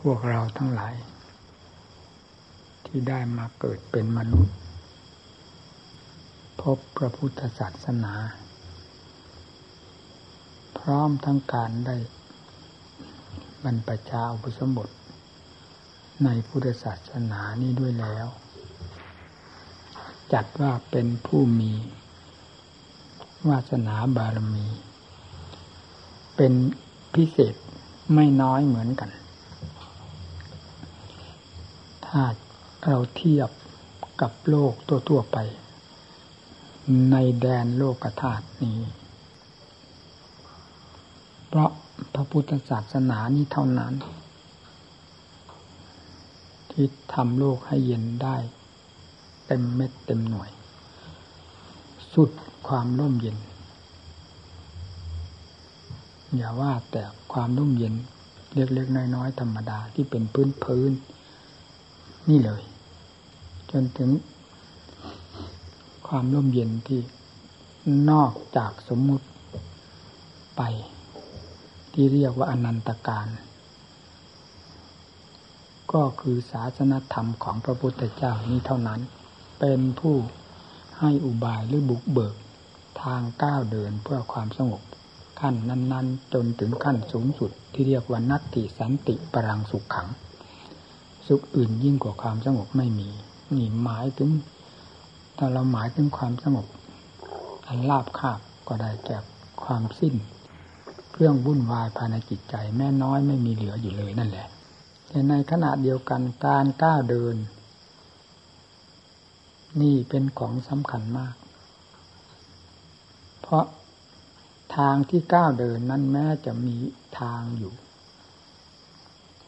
พวกเราทั้งหลาย ที่ได้มาเกิดเป็นมนุษย์ พบพระพุทธศาสนา พร้อมทั้งการได้บรรพชาอุปสมบท ในพุทธศาสนานี้ด้วยแล้ว จัดว่าเป็นผู้มีวาสนาบารมี เป็นพิเศษไม่น้อยเหมือนกัน ถ้าเราเทียบกับโลกตัวๆไป ในแดนโลกธาตุนี้ เพราะพระพุทธศาสนานี้เท่านั้น ที่ทำโลกให้เย็นได้ เต็มเม็ดเต็มหน่วย สุดความร่มเย็น อย่าว่าแต่ความร่มเย็นเล็กๆน้อยๆธรรมดาที่เป็นพื้นพื้น นี่เลย จนถึงความร่มเย็นที่นอกจากสมมุติไป ที่เรียกว่าอนันตการ ก็คือศาสนธรรมของพระพุทธเจ้านี้เท่านั้น เป็นผู้ให้อุบายหรือบุกเบิกทางก้าวเดินเพื่อความสงบขั้นนั้น ๆ จนถึงขั้นสูงสุดที่เรียกว่านัตติสันติปรังสุขขัง สุขอื่นยิ่งกว่าความสงบไม่มีนี่หมายถึงถ้าเราหมายถึงความสงบอันลาบคาบก็ได้แก่ความสิ้นเครื่องวุ่นวายภายในจิตใจ แม่น้อยไม่มีเหลืออยู่เลยนั่นแหละแต่ในขณะเดียวกันการก้าวเดิน นี่เป็นของสำคัญมาก เพราะทางที่ก้าวเดินนั้นแม้จะมีทางอยู่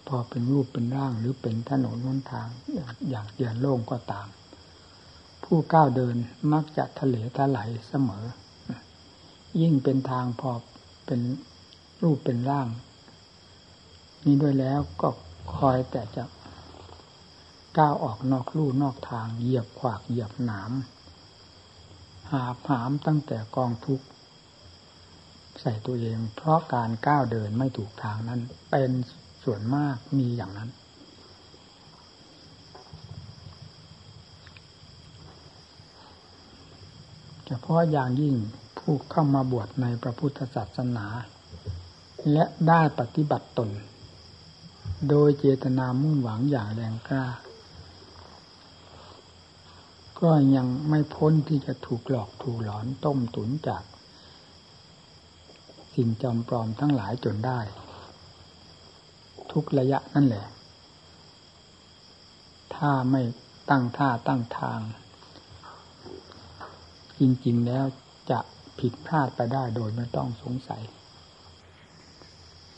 พอเป็นรูปเป็นร่างหรือเป็นถนนน้นทางอย่างเดียนโล่งก็ตาม ผู้ก้าวเดินมักจะทะเลทะไหลเสมอ ยิ่งเป็นทางพอเป็นรูปเป็นร่าง นี้ด้วยแล้วก็คอยแต่จะก้าวออกนอกลู่นอกทางเหยียบขวากเหยียบหนาม หาผามตั้งแต่กองทุกข์ใส่ตัวเอง เพราะการก้าวเดินไม่ถูกทางนั้นเป็น ส่วนมากมีอย่างนั้น เฉพาะอย่างยิ่งผู้เข้ามาบวชในพระพุทธศาสนา และได้ปฏิบัติตน โดยเจตนามุ่งหวังอย่างแรงกล้า ก็ยังไม่พ้นที่จะถูกหลอกถูกหลอนต้มตุนจาก สิ่งจอมปลอมทั้งหลายจนได้ ทุกระยะนั่นแหละ ถ้าไม่ตั้งท่าตั้งทาง จริงๆแล้วจะผิดพลาดไปได้โดยไม่ต้องสงสัย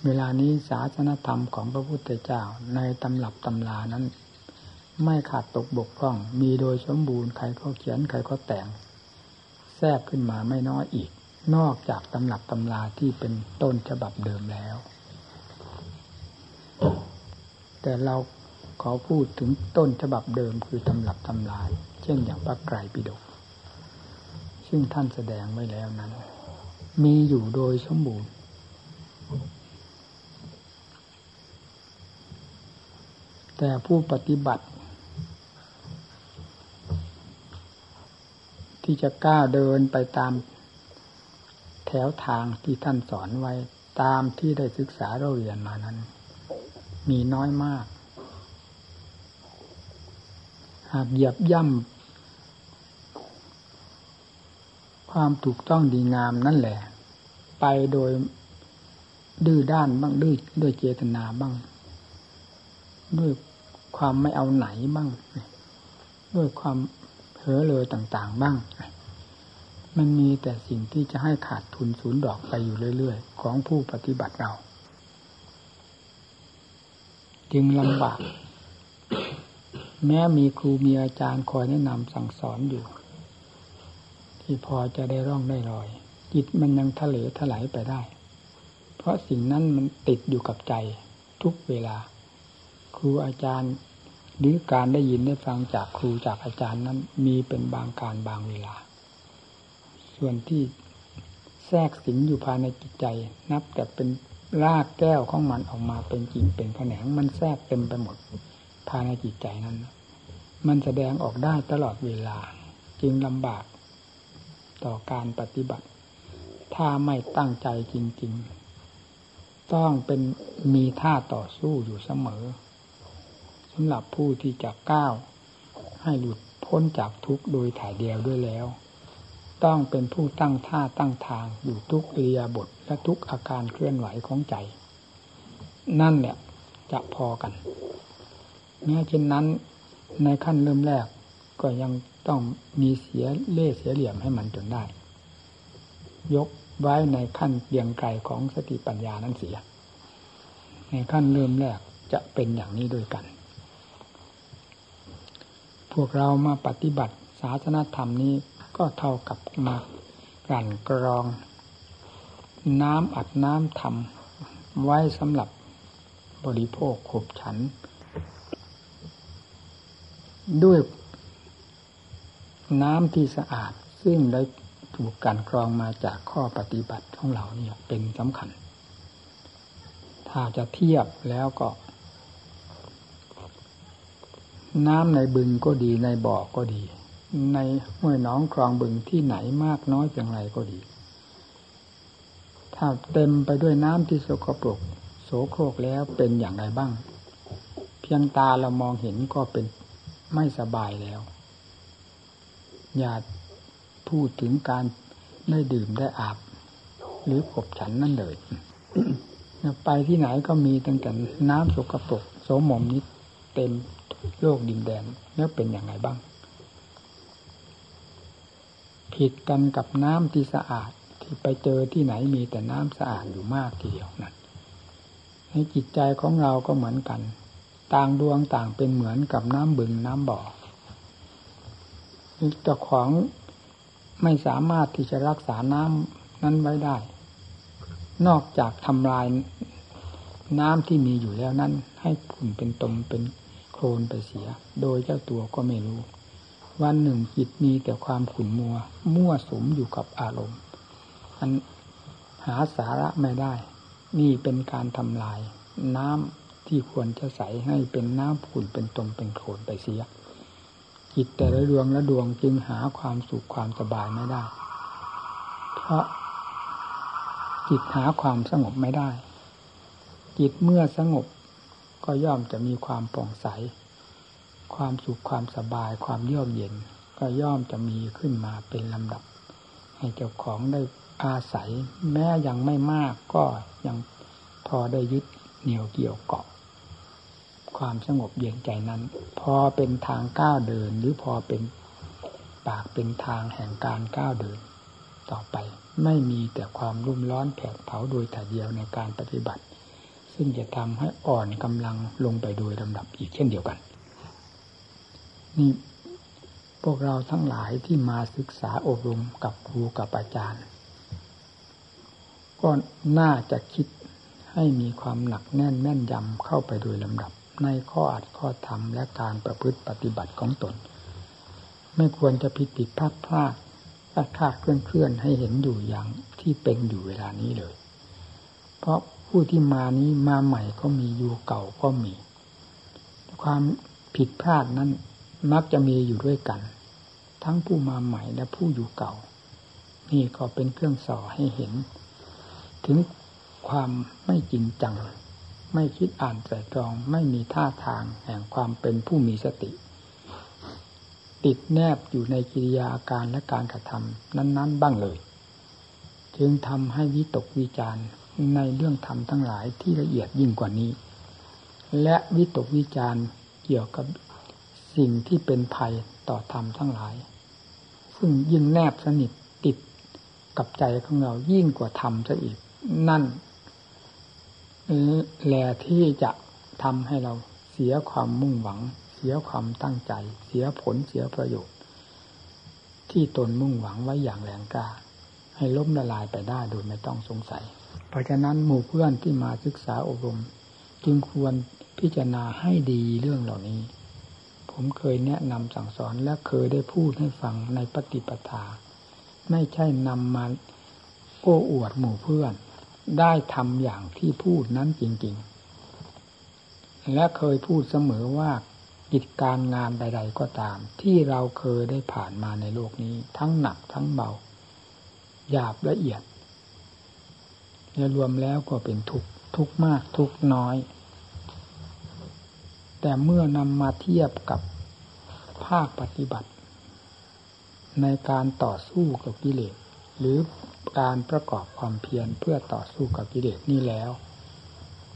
เวลานี้ศาสนธรรมของพระพุทธเจ้าในตำรับตำลานั้น ไม่ขาดตกบกพร่อง มีโดยสมบูรณ์ใครก็เขียนใครก็แต่ง แทรกขึ้นมาไม่น้อยอีก นอกจากตำหนักตำลาที่เป็นต้นฉบับเดิมแล้ว แต่เราขอพูดถึงต้นฉบับเดิมคือตำหลับตำลาย เช่นอย่างพระไกรปิฎกซึ่งท่านแสดงไว้แล้วนั้น มีอยู่โดยสมบูรณ์ แต่ผู้ปฏิบัติ ที่จะกล้าเดินไปตามแถวทางที่ท่านสอนไว้ตามที่ได้ศึกษาเราเรียนมานั้น มีน้อยมาก หากเหยียบย่ำความถูกต้องดีงามนั่นแหละ ไปโดยดื้อด้านบ้างดื้อด้วยเจตนาบ้าง ด้วยความไม่เอาไหนบ้าง ด้วยความเผลอเลยต่าง ๆ บ้าง มันมีแต่สิ่งที่จะให้ขาดทุนศูนย์ดอกไปอยู่เรื่อย ๆ ของผู้ปฏิบัติเรา จึงลำบาก แม้มีครูมีอาจารย์คอยแนะนำสั่งสอนอยู่ ที่พอจะได้ร่องได้รอย จิตมันยังทะเลถลายไปได้ เพราะสิ่งนั้นมันติดอยู่กับใจทุกเวลา ครูอาจารย์หรือการได้ยินได้ฟังจากครูจากอาจารย์นั้น มีเป็นบางการบางเวลา ส่วนที่แทรกสิงอยู่ภายในจิตใจ นับแต่เป็น รากแก้วของมันออกมาเป็นกิ่งเป็นแขนงมันแทรกเต็มไปหมดภายในจิตใจนั้น มันแสดงออกได้ตลอดเวลา จึงลำบากต่อการปฏิบัติ ถ้าไม่ตั้งใจจริง ๆ ต้องเป็นมีท่าต่อสู้อยู่เสมอสำหรับผู้ที่จะก้าวให้หลุดพ้นจากทุกข์โดยถ่ายเดียวด้วยแล้ว ต้องเป็นผู้ตั้งท่าตั้งทางอยู่ทุกเรียบท และทุกอาการเคลื่อนไหวของใจ นั่นเนี่ยจะพอกันแม้เช่นนั้นในขั้นเริ่มแรกก็ยังต้องมีเสียเล่เสียเหลี่ยมให้มันจนได้ ยกไว้ในขั้นเบียงไกลของสติปัญญานั้นเสีย ในขั้นเริ่มแรกจะเป็นอย่างนี้ด้วยกัน พวกเรามาปฏิบัติศาสนธรรมนี้ก็เท่ากับมากลั่นกรอง น้ำอัดน้ำทำไว้สำหรับบริโภคขบฉัน ด้วยน้ำที่สะอาด ซึ่งได้ถูกการกรองมาจากข้อปฏิบัติของเราเนี่ยเป็นสำคัญ ถ้าจะเทียบแล้วก็ น้ำในบึงก็ดีในบ่อก็ดี ในห้วยน้องคลองบึงที่ไหนมากน้อยเพียงไรก็ดี ถ้าเต็มไปด้วยน้ำที่สกปรกโสโครกแล้วเป็นอย่างไรบ้าง เพียงตาเรามองเห็นก็เป็นไม่สบายแล้ว อย่าพูดถึงการได้ดื่มได้อาบ หรือขบฉันนั่นเลยไปที่ไหนก็มีตั้งแต่น้ำสกปรกโสมมนี้เต็มโลกดินแดนแล้วเป็นอย่างไรบ้าง ผิดกันกับน้ำที่สะอาด ไปเจอที่ไหนมีแต่น้ำสะอาดอยู่มากทีเดียวนั่นในจิตใจของเราก็เหมือนกัน ต่างดวงต่างเป็นเหมือนกับน้ำบึงน้ำบ่อเจ้าของไม่สามารถที่จะรักษาน้ำนั้นไว้ได้ นอกจากทำลายน้ำที่มีอยู่แล้วนั้น ให้ขุ่นเป็นตมเป็นโคลนไปเสีย โดยเจ้าตัวก็ไม่รู้ วันหนึ่งจิตมีแต่ความขุ่นมัว มั่วสมอยู่กับอารมณ์ อันหาสาระไม่ได้ นี่เป็นการทำลาย น้ำที่ควรจะใสให้เป็นน้ำขุ่นเป็นตมเป็นโคลนไปเสียจิตแต่ละดวงละดวงจึงหาความสุขความสบายไม่ได้ เพราะจิตหาความสงบไม่ได้ จิตเมื่อสงบก็ย่อมจะมีความป่องใส ความสุขความสบายความเยือกเย็น ก็ย่อมจะมีขึ้นมาเป็นลำดับ ให้เจ้าของได้ อาศัยแม้ยังไม่มากก็ยังพอได้ยึดเหนี่ยวเกี่ยวเกาะ ความสงบเย็นใจนั้น พอเป็นทางก้าวเดินหรือพอเป็นปากเป็นทางแห่งการก้าวเดิน ต่อไปไม่มีแต่ความรุ่มร้อนแผดเผาโดยแต่เดียวในการปฏิบัติ ซึ่งจะทำให้อ่อนกำลังลงไปโดยลำดับอีกเช่นเดียวกัน นี่พวกเราทั้งหลายที่มาศึกษาอบรมกับครูกับอาจารย์ ก็น่าจะคิดให้มีความหนักแน่นแม่นยำเข้าไปโดยลำดับ ในข้ออัดข้อธรรมและการประพฤติปฏิบัติของตน ไม่ควรจะผิดผิดพลาดพลาดพลาดพลาดเคลื่อนเคลื่อนให้เห็นอยู่อย่างที่เป็นอยู่เวลานี้เลย เพราะผู้ที่มานี้มาใหม่ก็มีอยู่เก่าก็มี ความผิดพลาดนั้นมักจะมีอยู่ด้วยกัน ทั้งผู้มาใหม่และผู้อยู่เก่า นี่ก็เป็นเครื่องสอให้เห็น ถึงความไม่จริงจัง ไม่คิดอ่านใส่ตรอง ไม่มีท่าทางแห่งความเป็นผู้มีสติ ติดแนบอยู่ในกิริยาอาการและการกระทำนั้น ๆ บ้างเลย จึงทำให้วิตกวิจารในเรื่องธรรมทั้งหลายที่ละเอียดยิ่งกว่านี้ และวิตกวิจารเกี่ยวกับสิ่งที่เป็นภัยต่อธรรมทั้งหลาย ซึ่งยิ่งแนบสนิทติดกับใจของเรายิ่งกว่าธรรมซะอีก นั่นแหละที่จะทำให้เราเสียความมุ่งหวัง เสียความตั้งใจ เสียผลเสียประโยชน์ ที่ตนมุ่งหวังไว้อย่างแรงกล้า ให้ล้มละลายไปได้โดยไม่ต้องสงสัย เพราะฉะนั้นหมู่เพื่อนที่มาศึกษาอบรม จึงควรพิจารณาให้ดีเรื่องเหล่านี้ ผมเคยแนะนำสั่งสอนและเคยได้พูดให้ฟังในปฏิปทา ไม่ใช่นำมาโอ้อวดหมู่เพื่อน ได้ทำอย่างที่พูดนั้นจริง ๆ และเคยพูดเสมอว่ากิจการงานใด ๆ ก็ตาม ที่เราเคยได้ผ่านมาในโลกนี้ ทั้งหนักทั้งเบาหยาบละเอียดและรวมแล้วก็เป็นทุกทุกมากทุกน้อย แต่เมื่อนำมาเทียบกับภาคปฏิบัติ ในการต่อสู้กับกิเลสหรือ การประกอบความเพียรเพื่อต่อสู้กับกิเลสนี่แล้ว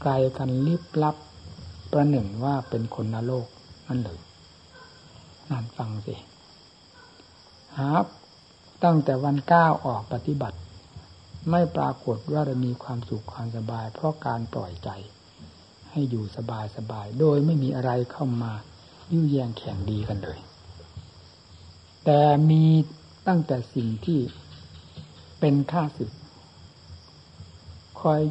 ไกลกันลิบลับประหนึ่งว่าเป็นคนนรกนั่นเลยนั่นฟังสิหาตั้งแต่วันก้าวออกปฏิบัติ ไม่ปรากฏว่าจะมีความสุขความสบาย เพราะการปล่อยใจ ให้อยู่สบายสบาย โดยไม่มีอะไรเข้ามายื้อแย่งแข่งดีกันเลย แต่มีตั้งแต่สิ่งที่ เป็นข้าศึกคอย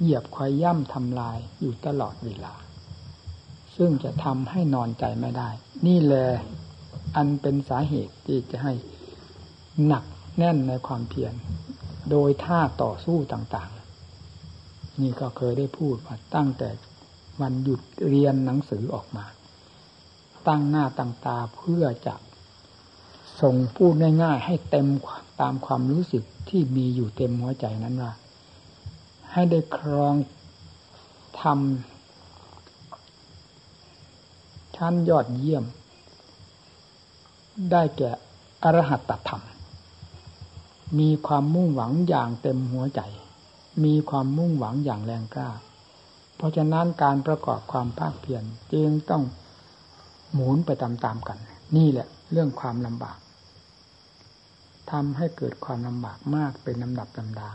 เหยียบคอยย่ำทำลายอยู่ตลอดเวลา ซึ่งจะทำให้นอนใจไม่ได้ นี่แหละอันเป็นสาเหตุที่จะให้หนักแน่นในความเพียรโดยท่าต่อสู้ต่างๆ นี่ก็เคยได้พูดว่าตั้งแต่วันหยุดเรียนหนังสือออกมา ตั้งหน้าตั้งตาเพื่อจะส่งพูดง่ายๆ ให้เต็ม ตามความรู้สึกที่มีอยู่เต็มหัวใจนั้นว่า ให้ได้ครองทำชั้นยอดเยี่ยม ได้แก่อรหัตตธรรม มีความมุ่งหวังอย่างเต็มหัวใจ มีความมุ่งหวังอย่างแรงกล้า เพราะฉะนั้นการประกอบความภาคเพียรจึงต้องหมุนไปตามๆกัน นี่แหละ เรื่องความลำบาก ทำให้เกิดความลำบากมากเป็นลำดับลำดา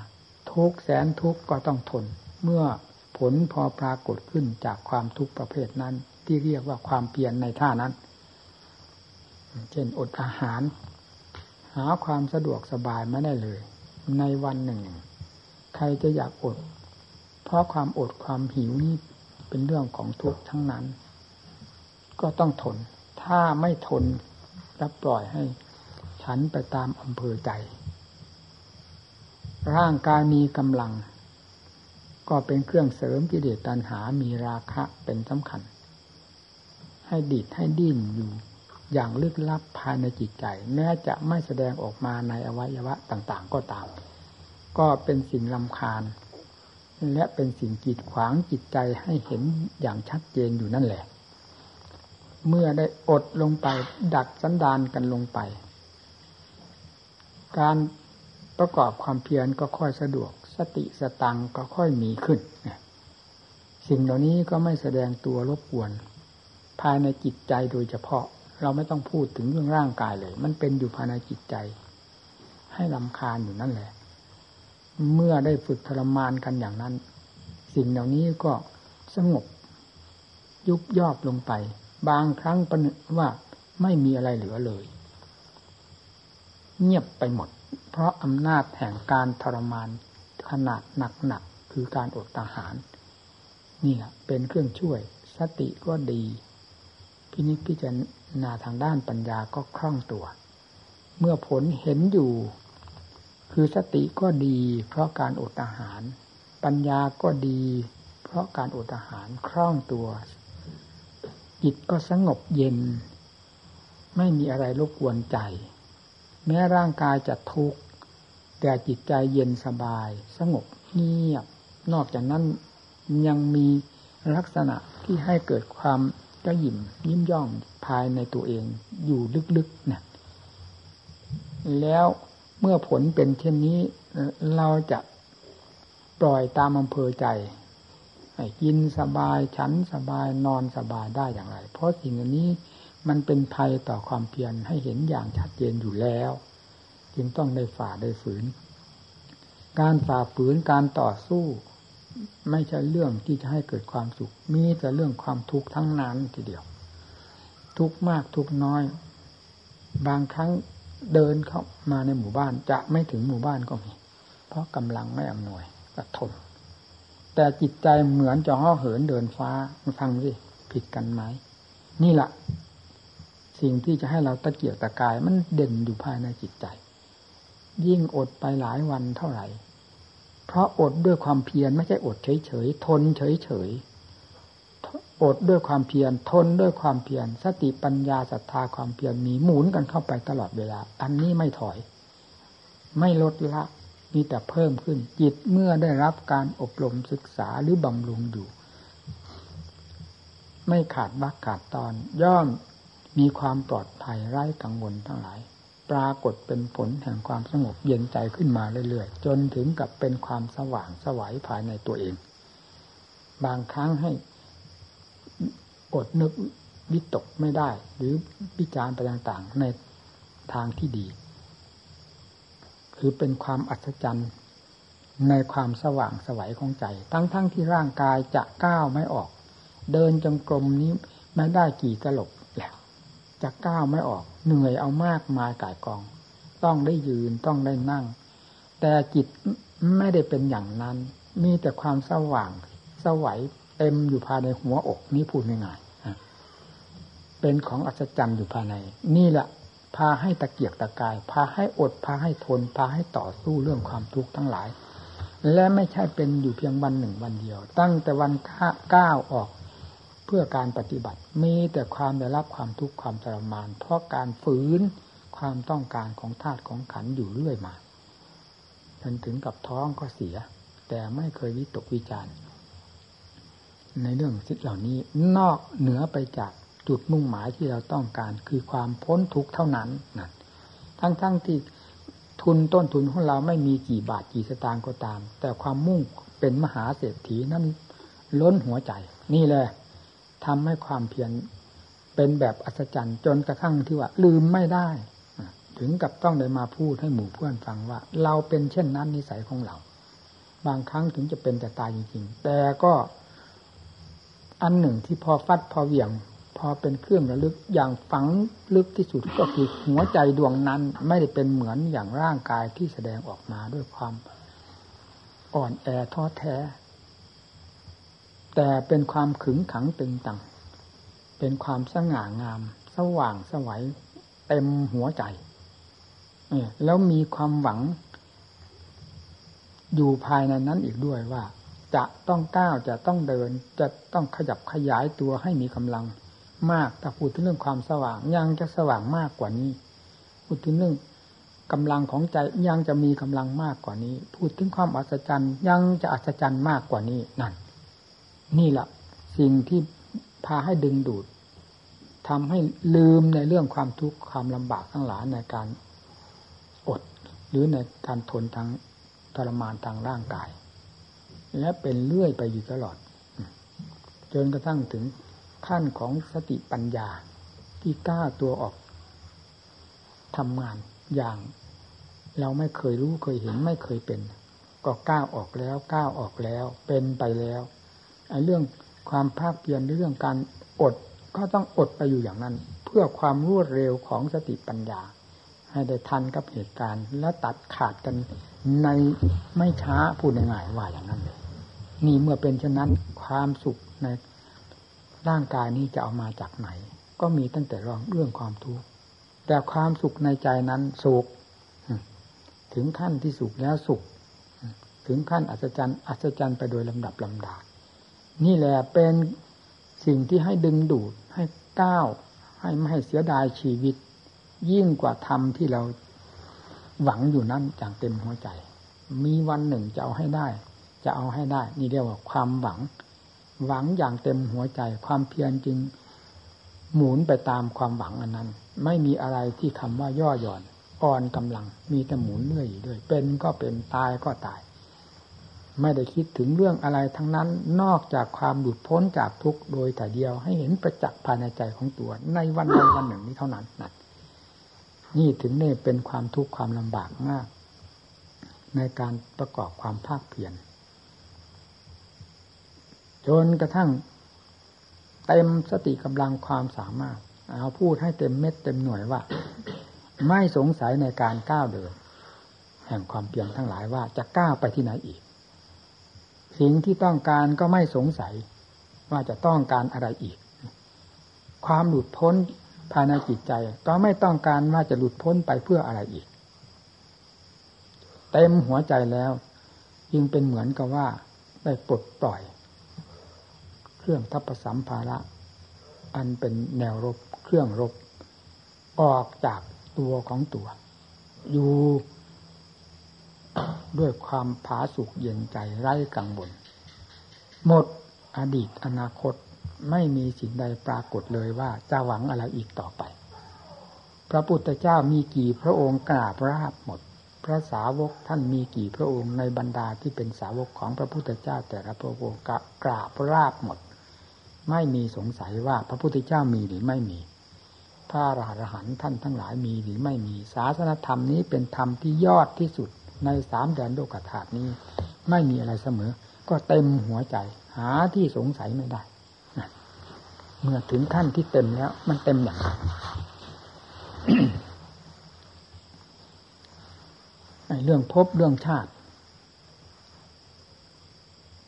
ทุกแสนทุกก็ต้องทน เมื่อผลพอปรากฏขึ้นจากความทุกข์ประเภทนั้น ที่เรียกว่าความเพียรในท่านั้น เช่นอดอาหาร หาความสะดวกสบายไม่ได้เลย ในวันหนึ่ง ใครจะอยากอด เพราะความอดความหิวนี่เป็นเรื่องของทุกข์ทั้งนั้น ก็ต้องทน ถ้าไม่ทนรับปล่อยให้ ฉันไปตามอำเภอใจ ร่างกายมีกำลัง ก็เป็นเครื่องเสริมกิเลสตัณหา มีราคะเป็นสำคัญ ให้ดิดให้ดิ้นอยู่อย่างลึกลับภายในจิตใจ แม้จะไม่แสดงออกมาในอวัยวะต่าง ๆ ก็ตาม ก็เป็นสิ่งลำคาญ และเป็นสิ่งกีดขวางจิตใจให้เห็นอย่างชัดเจนอยู่นั่นแหละ เมื่อได้อดลงไปดัดสันดานกันลงไป การประกอบความเพียรก็ค่อยสะดวก สติสตังก็ค่อยมีขึ้น สิ่งเหล่านี้ก็ไม่แสดงตัวรบกวน ภายในจิตใจโดยเฉพาะ เราไม่ต้องพูดถึงเรื่องร่างกายเลย มันเป็นอยู่ภายในจิตใจ ให้ลำคาญอยู่นั่นแหละ เมื่อได้ฝึกทรมานกันอย่างนั้น สิ่งเหล่านี้ก็สงบ ยุบยอบลงไป บางครั้งประนึกว่าไม่มีอะไรเหลือเลย เงียบไปหมด เพราะอำนาจแห่งการทรมานขนาดหนักๆคือการอดอาหาร นี่แหละเป็นเครื่องช่วย สติก็ดี พินิจพิจารณาทางด้านปัญญาก็คล่องตัว เมื่อผลเห็นอยู่ คือสติก็ดี เพราะการอดอาหาร ปัญญาก็ดี เพราะการอดอาหารคล่องตัวจิตก็สงบเย็น ไม่มีอะไรรบกวนใจ แม้ร่างกายจะทุกข์แต่จิตใจเย็นสบาย สงบเงียบ นอกจากนั้นยังมีลักษณะที่ให้เกิดความกระยิมยิ้มย่องภายในตัวเองอยู่ลึกๆนะแล้วเมื่อผลเป็นเช่นนี้เราจะปล่อยตามอำเภอใจกินสบาย ฉันสบายนอนสบายได้อย่างไร เพราะสิ่งนี้ มันเป็นภัยต่อความเพียรให้เห็นอย่างชัดเจนอยู่แล้ว จึงต้องได้ฝ่าได้ฝืน การฝ่าฝืนการต่อสู้ ไม่ใช่เรื่องที่จะให้เกิดความสุข มีแต่เรื่องความทุกข์ทั้งนั้นทีเดียว ทุกมากทุกน้อย บางครั้งเดินเข้ามาในหมู่บ้านจะไม่ถึงหมู่บ้านก็มี เพราะกำลังไม่อำนวยก็ทน แต่จิตใจเหมือนจะห่อเหินเดินฟ้าฟังสิผิดกันไหมนี่แหละ สิ่งที่จะให้เราตะเกียกตะกายมันเด่นอยู่ภายในจิตใจ ยิ่งอดไปหลายวันเท่าไหร่ เพราะอดด้วยความเพียรไม่ใช่อดเฉยๆทนเฉยๆอดด้วยความเพียรทนด้วยความเพียรสติปัญญาศรัทธาความเพียรมีหมุนกันเข้าไปตลอดเวลา อันนี้ไม่ถอย ไม่ลดละมีแต่เพิ่มขึ้นจิตเมื่อได้รับการอบรมศึกษาหรือบำรุงอยู่ ไม่ขาดวักขาดตอน ย่อม มีความปลอดภัยไร้กังวลทั้งหลาย ปรากฏเป็นผลแห่งความสงบเย็นใจขึ้นมาเรื่อยๆ จนถึงกับเป็นความสว่างสวัยภายในตัวเอง บางครั้งให้อดนึกวิตกไม่ได้ หรือวิจารณ์ไปต่างๆ ในทางที่ดี คือเป็นความอัศจรรย์ในความสว่างสวัยของใจ ทั้งๆทที่ร่างกายจะก้าวไม่ออก เดินจงกรมนี้ไม่ได้กี่ตลบ จะก้าวไม่ออก เหนื่อยเอามากมายกายกอง ต้องได้ยืนต้องได้นั่ง แต่จิตไม่ได้เป็นอย่างนั้น มีแต่ความสว่างสวัยเต็มอยู่ภายในหัวอกนี้พูดง่ายๆเป็นของอัศจรรย์อยู่ภายใน นี่แหละพาให้ตะเกียกตะกาย พาให้อด พาให้ทน พาให้ต่อสู้เรื่องความทุกข์ทั้งหลาย และไม่ใช่เป็นอยู่เพียงวันหนึ่งวันเดียว ตั้งแต่วันก้าวออก เพื่อการปฏิบัติ มีแต่ความได้รับความทุกข์ความทรมาน เพราะการฝืนความต้องการของธาตุของขันอยู่เรื่อยมาจนถึงกับท้องก็เสีย แต่ไม่เคยวิตกวิจารณ์ ในเรื่องสิ่งเหล่านี้นอกเหนือไปจากจุดมุ่งหมายที่เราต้องการ คือความพ้นทุกข์เท่านั้นนะทั้งๆทที่ทุนต้นทุนของเราไม่มีกี่บาทกี่สตางค์ก็ตาม แต่ความมุ่งเป็นมหาเศรษฐีนั้นล้นหัวใจ นี่แหละ ทำให้ความเพียรเป็นแบบอัศจรรย์จนกระทั่งที่ว่า ลืมไม่ได้ ถึงกับต้องได้มาพูดให้หมู่เพื่อนฟังว่า เราเป็นเช่นนั้นนิสัยของเรา บางครั้งถึงจะเป็นแต่ตายจริงๆ แต่ก็อันหนึ่งที่พอฟัดพอเหวี่ยง พอเป็นเครื่องระลึกอย่างฝังลึกที่สุดก็คือหัวใจดวงนั้น ไม่ได้เป็นเหมือนอย่างร่างกายที่แสดงออกมาด้วยความอ่อนแอท้อแท้ แต่เป็นความขึงขังตึงตัง เป็นความสง่างาม สว่างสวัยเต็มหัวใจแล้วมีความหวัง อยู่ภายในนั้นอีกด้วยว่า จะต้องก้าวจะต้องเดิน จะต้องขยับขยายตัวให้มีกำลังมากถ้าพูดถึงเรื่องความสว่างยังจะสว่างมากกว่านี้พูดถึงเรื่องกำลังของใจยังจะมีกำลังมากกว่านี้ พูดถึงความอัศจรรย์ยังจะอัศจรรย์มากกว่านี้นั่น นี่แหละสิ่งที่พาให้ดึงดูดทำให้ลืมในเรื่องความทุกข์ความลำบากทั้งหลายในการอด หรือในการทนทางทรมานทางร่างกาย และเป็นเลื่อยไปอยู่ตลอด จนกระทั่งถึงขั้นของสติปัญญาที่กล้าตัวออกทำงานอย่าง เราไม่เคยรู้เคยเห็นไม่เคยเป็น ก็ก้าวออกแล้วก้าวออกแล้ว เป็นไปแล้ว เรื่องความภาคเพียรเรื่องการอดก็ต้องอดไปอยู่อย่างนั้น เพื่อความรวดเร็วของสติปัญญา ให้ได้ทันกับเหตุการณ์ และตัดขาดกันในไม่ช้าพูดง่ายๆว่าอย่างนั้นเลยนี่เมื่อเป็นเช่นนั้นความสุขในร่างกายนี้จะเอามาจากไหน ก็มีตั้งแต่รองเรื่องความทุกข์แต่ความสุขในใจนั้นสุขถึงขั้นที่สุขแล้วสุข ถึงขั้นอัศจรรย์อัศจรรย์ไปโดยลำดับลำดา นี่แหละเป็นสิ่งที่ให้ดึงดูดให้ก้าว ให้ไม่ให้เสียดายชีวิต ยิ่งกว่าธรรมที่เราหวังอยู่นั้นจากเต็มหัวใจ มีวันหนึ่งจะเอาให้ได้ จะเอาให้ได้ นี่เรียกว่าความหวัง หวังอย่างเต็มหัวใจ ความเพียรจึงหมุนไปตามความหวังอันนั้น ไม่มีอะไรที่คำว่าย่อหย่อนอ่อนกำลัง มีแต่หมุนเรื่อยอยู่ด้วยเป็นก็เป็นตายก็ตาย ไม่ได้คิดถึงเรื่องอะไรทั้งนั้นนอกจากความหลุดพ้นจากทุกข์โดยแต่เดียว ให้เห็นประจักษ์ภายในใจของตัว ในวันใดวันหนึ่งนี้เท่านั้นน,นี่ถึงนี่เป็นความทุกข์ความลำบากมาก ในการประกอบความภาคเพียรจนกระทั่งเต็มสติกำลังความสามารถ เอาพูดให้เต็มเม็ดเต็มหน่วยว่า ไม่สงสัยในการก้าวเดิน แห่งความเพียรทั้งหลายว่าจะก้าวไปที่ไหนอีก สิ่งที่ต้องการก็ไม่สงสัย ว่าจะต้องการอะไรอีก ความหลุดพ้นภายในจิตใจ ก็ไม่ต้องการว่าจะหลุดพ้นไปเพื่ออะไรอีก เต็มหัวใจแล้ว ยิ่งเป็นเหมือนกับว่า ได้ปลดปล่อย เครื่องทัพสัมภาระ อันเป็นแนวรบเครื่องรบ ออกจากตัวของตัว อยู่ ด้วยความผาสุกเย็นใจไร้กังวลหมดอดีตอนาคตไม่มีสิ่งใดปรากฏเลยว่าจะหวังอะไรอีกต่อไป พระพุทธเจ้ามีกี่พระองค์กราบราบหมด พระสาวกท่านมีกี่พระองค์ในบรรดาที่เป็นสาวกของพระพุทธเจ้า แต่ละพระองค์กราบราบหมด ไม่มีสงสัยว่าพระพุทธเจ้ามีหรือไม่มี พระอรหันต์ท่านทั้งหลายมีหรือไม่มีศาสนธรรมนี้เป็นธรรมที่ยอดที่สุด ในสามแดนโลกธาตุนี้ ไม่มีอะไรเสมอ ก็เต็มหัวใจ หาที่สงสัยไม่ได้ เมื่อถึงขั้นที่เต็มแล้ว มันเต็มอย่างไรเรื่องพบเรื่องชาติ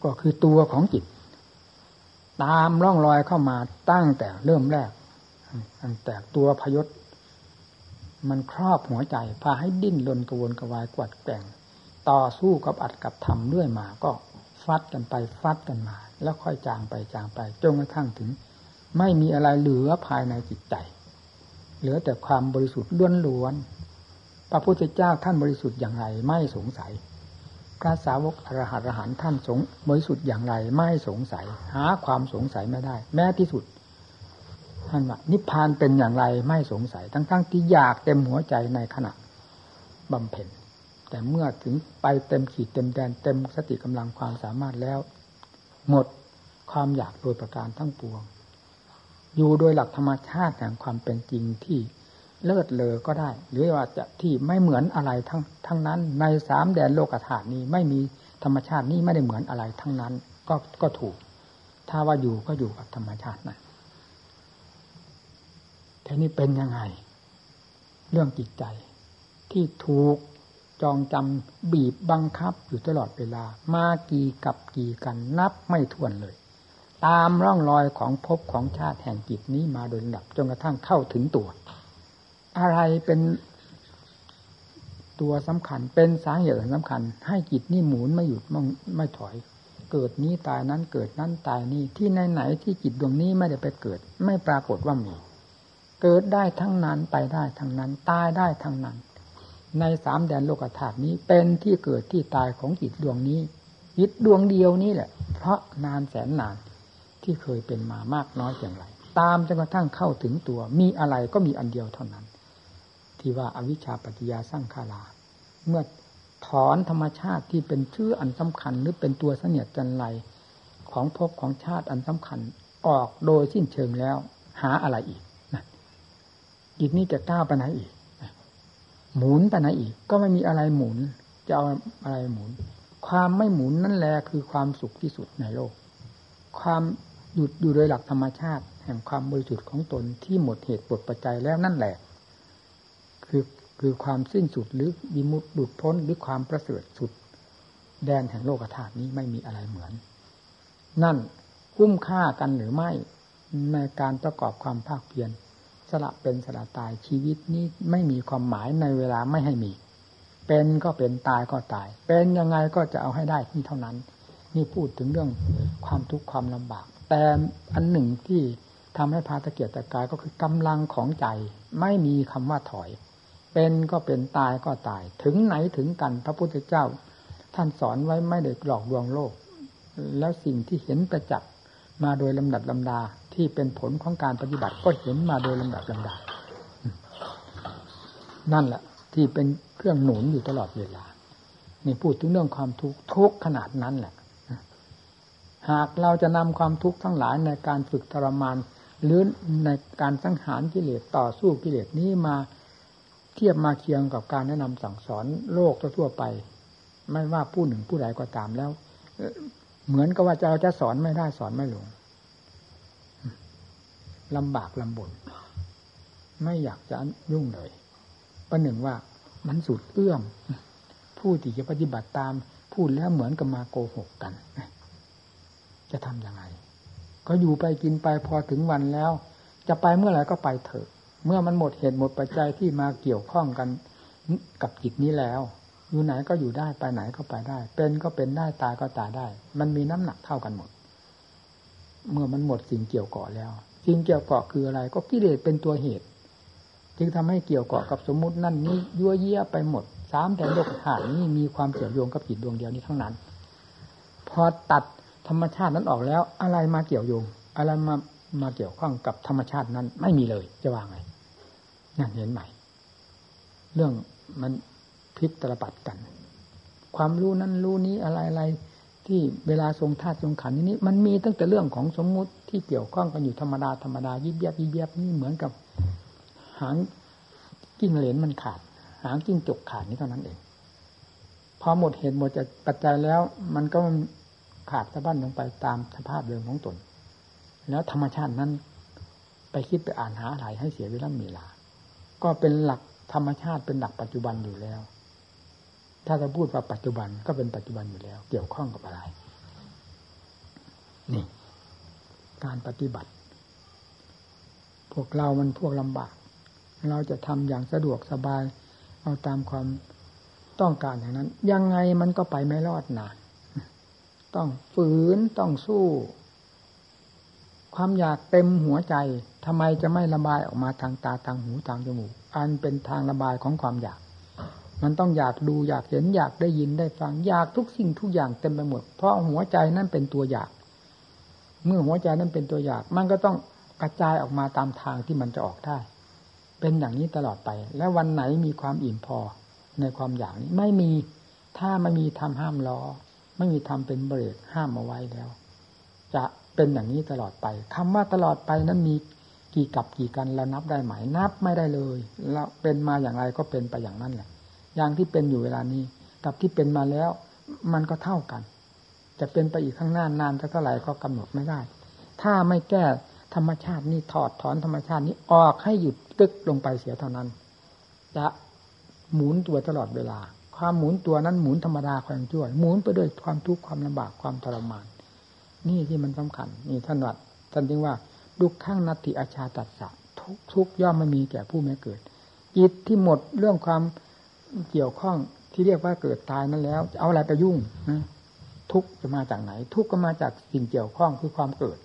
ก็คือตัวของจิต ตามร่องรอยเข้ามาตั้งแต่เริ่มแรกตั้งแต่ตัวพยศ มันครอบหัวใจ พาให้ดิ้นรนกระวนกระวายกวัดแกงต่อสู้กับอัดกับทำเรื่อยมาก็ฟัดกันไปฟัดกันมา แล้วค่อยจางไปจางไปจนกระทั่งถึง ไม่มีอะไรเหลือภายในจิตใจ เหลือแต่ความบริสุทธิ์ล้วนๆพระพุทธเจ้าท่านบริสุทธิ์อย่างไรไม่สงสัยพระสาวกอรหัตอรหันท่านสงบริสุทธิ์อย่างไรไม่สงสัย หาความสงสัยไม่ได้ แม้ที่สุด ท่านว่านิพพานเป็นอย่างไรไม่สงสัย ทั้งๆทที่อยากเต็มหัวใจในขณะบำเพ็ญแต่เมื่อถึงไปเต็มขีดเต็มแดนเต็มสติกำลังความสามารถแล้ว หมดความอยากโดยประการทั้งปวง อยู่โดยหลักธรรมชาติแห่งความเป็นจริงที่เลิศเลอก็ได้ หรือว่าจะที่ไม่เหมือนอะไรทั้งทั้งนั้น ในสามแดนโลกธาตุนี้ไม่มีธรรมชาตินี้ไม่ได้เหมือนอะไรทั้งนั้น ก็ก็ถูก ถ้าว่าอยู่ก็อยู่กับธรรมชาตินะ ทีนี้เป็นยังไง เรื่องจิตใจ ที่ถูกจองจำบีบบังคับอยู่ตลอดเวลา มากี่กับกี่กันนับไม่ถ้วนเลย ตามร่องรอยของภพของชาติแห่งจิตนี้มาโดยลำดับจนกระทั่งเข้าถึงตัว อะไรเป็นตัวสำคัญ เป็นสาเหตุสำคัญ ให้จิตนี่หมุนไม่หยุดไม่ถอยเกิดนี้ตายนั้นเกิดนั้นตายนี้ที่ไหนไหนที่จิตดวงนี้ไม่ได้ไปเกิด ไม่ปรากฏว่ามี เกิดได้ทั้งนั้นไปได้ทั้งนั้น ตายได้ทั้งนั้น ในสามแดนโลกธาตุนี้เป็นที่เกิดที่ตายของจิตดวงนี้จิตดวงเดียวนี้แหละ เพราะนานแสนนานที่เคยเป็นมามากน้อยอย่างไร ตามจนกระทั่งเข้าถึงตัว มีอะไรก็มีอันเดียวเท่านั้น ที่ว่าอาวิชชาปัจจยาสร้างคาลาเมื่อถอนธรรมชาติที่เป็นชื่ออันสำคัญ หรือเป็นตัวเสนียดจันไรของภพของชาติอันสำคัญออกโดยสิ้นเชิงแล้ว หาอะไรอีก จิตนี้จะก้าวไปไหนอีก หมุนไปไหนอีก ก็ไม่มีอะไรหมุน จะเอาอะไรหมุน ความไม่หมุนนั่นแหละคือความสุขที่สุดในโลก ความหยุดอยู่โดยหลักธรรมชาติ แห่งความบริสุทธิ์ของตนที่หมดเหตุปลดปัจจัยแล้วนั่นแหละ คือคือความสิ้นสุดหรือบิมุตหลุดพ้นหรือความประเสริฐสุด แดนแห่งโลกธาตุนี้ไม่มีอะไรเหมือน นั่นคุ้มค่ากันหรือไม่ในการประกอบความภาคเพียร สละเป็นสละตายชีวิตนี้ไม่มีความหมายในเวลาไม่ให้มี เป็นก็เป็นตายก็ตาย เป็นยังไงก็จะเอาให้ได้ที่เท่านั้น นี่พูดถึงเรื่องความทุกข์ความลำบาก แต่อันหนึ่งที่ทำให้พาตะเกียรตะกายก็คือกำลังของใจ ไม่มีคำว่าถอย เป็นก็เป็นตายก็ตาย ถึงไหนถึงกันพระพุทธเจ้า ท่านสอนไว้ไม่ได้หลอกลวงโลก แล้วสิ่งที่เห็นประจักษ์มาโดยลำดับลำดา ที่เป็นผลของการปฏิบัติก็เห็นมาโดยลำดับลำดานั่นแหละ ที่เป็นเครื่องหนุนอยู่ตลอดเวลา นี่พูดถึงเรื่องความทุกข์ทุกขนาดนั้นแหละ หากเราจะนำความทุกข์ทั้งหลายในการฝึกทรมานหรือในการสังหารกิเลสต่อสู้กิเลสนี้มาเทียบมาเคียงกับการแนะนำสั่งสอนโลกทั่วไป ไม่ว่าผู้หนึ่งผู้ใดก็ตามแล้ว เหมือนกับว่าจะเราจะสอนไม่ได้สอนไม่ลง ลำบากลำบน ไม่อยากจะยุ่งเลยประหนึ่งว่ามันสุดเอื้อม ผู้ที่จะปฏิบัติตามพูดแล้วเหมือนกับมาโกหกกัน จะทำยังไง ก็อยู่ไปกินไปพอถึงวันแล้ว จะไปเมื่อไหร่ก็ไปเถอะ เมื่อมันหมดเหตุหมดปัจจัยที่มาเกี่ยวข้องกันกับจิตนี้แล้ว อยู่ไหนก็อยู่ได้ไปไหนก็ไปได้ เป็นก็เป็นได้ตายก็ตายได้ มันมีน้ำหนักเท่ากันหมด เมื่อมันหมดสิ่งเกี่ยวกาะแล้ว สิ่งเกี่ยวเกาะคืออะไร ก็กิเลสเป็นตัวเหตุ จึงทำให้เกี่ยวเกาะกับสมมุตินั่นนี้ยั่วเยี่ยไปหมดสามแต่โลกธาตุนี้มีความเกี่ยวโยงกับจิตดวงเดียวนี้ทั้งนั้น พอตัดธรรมชาตินั้นออกแล้ว อะไรมาเกี่ยวโยง อะไรมามาเกี่ยวข้องกับธรรมชาตินั้น ไม่มีเลยจะว่าไงนั่นเห็นไหมเรื่องมันพลิกตลบัดกัน ความรู้นั้นรู้นี้อะไรอะไร ที่เวลาทรงธาตุทรงขันนี้ มันมีตั้งแต่เรื่องของสมมุติที่เกี่ยวข้องกันอยู่ธรรมดาธรรมดายิบยับยิบยับนี่เหมือนกับ หางกิ้งเหรนมันขาด หางกิ้งจกขาดนี้เท่านั้นเองพอหมดเหตุหมดจากปัจจัยแล้ว มันก็ขาดสะบั้นลงไปตามสภาพเดิมของตน แล้วธรรมชาตินั้นไปคิดไปอ่านหาอะไรให้เสียเวลาเวลา ก็เป็นหลักธรรมชาติเป็นหลักปัจจุบันอยู่แล้ว ถ้าจะพูดว่าปัจจุบันก็เป็นปัจจุบันอยู่แล้ว เกี่ยวข้องกับอะไร นี่ การปฏิบัติ พวกเรามันพวกลำบาก เราจะทำอย่างสะดวกสบาย เอาตามความต้องการอย่างนั้น ยังไงมันก็ไปไม่รอดนะต้องฝืนต้องสู้ ความอยากเต็มหัวใจทำไมจะไม่ระบายออกมาทางตาทางหูทางจมูกอันเป็นทางระบายของความอยาก มันต้องอยากดูอยากเห็นอยากได้ยินได้ฟังอยากทุกสิ่งทุกอย่างเต็มไปหมด เพราะหัวใจนั่นเป็นตัวอยาก เมื่อหัวใจนั้นเป็นตัวอยาก มันก็ต้องกระจายออกมาตามทางที่มันจะออกได้ เป็นอย่างนี้ตลอดไป แล้ววันไหนมีความอิ่มพอในความอยากนี้ไม่มีถ้าไม่มีทำห้ามล้อ ไม่มีทำเป็นเบรกห้ามเอาไว้แล้ว จะเป็นอย่างนี้ตลอดไปคำว่าตลอดไปนั้นมีกี่กับกี่กันเรานับได้ไหมนับไม่ได้เลยเราเป็นมาอย่างไรก็เป็นไปอย่างนั้นแหละ อย่างที่เป็นอยู่เวลานี้ กับที่เป็นมาแล้ว มันก็เท่ากัน จะเป็นไปอีกข้างหน้านานเท่าไหร่ก็กำหนดไม่ได้ ถ้าไม่แก้ธรรมชาตินี้ถอดถอนธรรมชาตินี้ออกให้หยุดตึกลงไปเสียเท่านั้น จะหมุนตัวตลอดเวลา ความหมุนตัวนั้นหมุนธรรมดาความชั่วหมุนไปด้วยความทุกข์ความลำบากความทรมาน นี่ที่มันสำคัญนี่ท่านวัดท่านจึงว่าดุข้างนัตติอาชาตัดสะทุกทุกย่อมไม่มีแก่ผู้แม้เกิดจิตที่หมดเรื่องความ เกี่ยวข้องที่เรียกว่าเกิดตายนั้นแล้วเอาอะไรไปยุ่งนะทุกจะมาจากไหน ทุกก็มาจากสิ่งเกี่ยวข้องคือความเกิด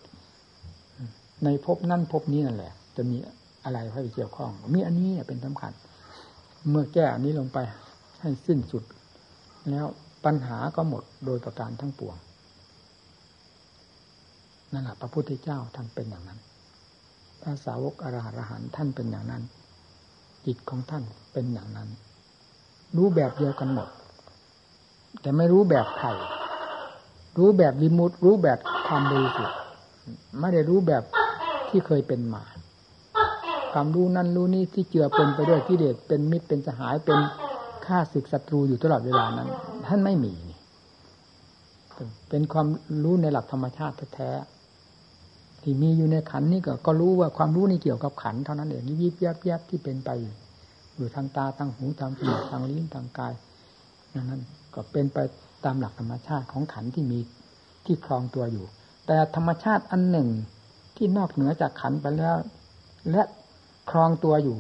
ในภพนั่นภพนี้นั่นแหละ จะมีอะไรให้เกี่ยวข้อง มีอันนี้เป็นสำคัญ เมื่อแก้อันนี้ลงไปให้สิ้นสุด แล้วปัญหาก็หมดโดยประการทั้งปวงนั่นแหละพระพุทธเจ้าท่านเป็นอย่างนั้นพระสาวกอรหันท่านเป็นอย่างนั้น จิตของท่านเป็นอย่างนั้น รู้แบบเดียวกันหมด แต่ไม่รู้แบบใครรู้แบบวิมุตรู้แบบความบริสุทธิ์ไม่ได้รู้แบบที่เคยเป็นมา ความรู้นั่นรู้นี้ที่เจือปนไปด้วยที่เดชเป็นมิตรเป็นสหายเป็นฆ่าศึกศัตรูอยู่ตลอดเวลานั้น ท่านไม่มีเป็นความรู้ในหลักธรรมชาติแท้ที่มีอยู่ในขันนี่ก็ก็รู้ว่าความรู้นี่เกี่ยวกับขันเท่านั้นเองยิบยิบยับยับที่เป็นไป อยู่ทางตาทางหูทางจมูกทางลิ้นทางกายนั้นก็เป็นไปตามหลักธรรมชาติของขันที่มีที่ครองตัวอยู่ แต่ธรรมชาติอันหนึ่งที่นอกเหนือจากขันไปแล้ว และครองตัวอยู่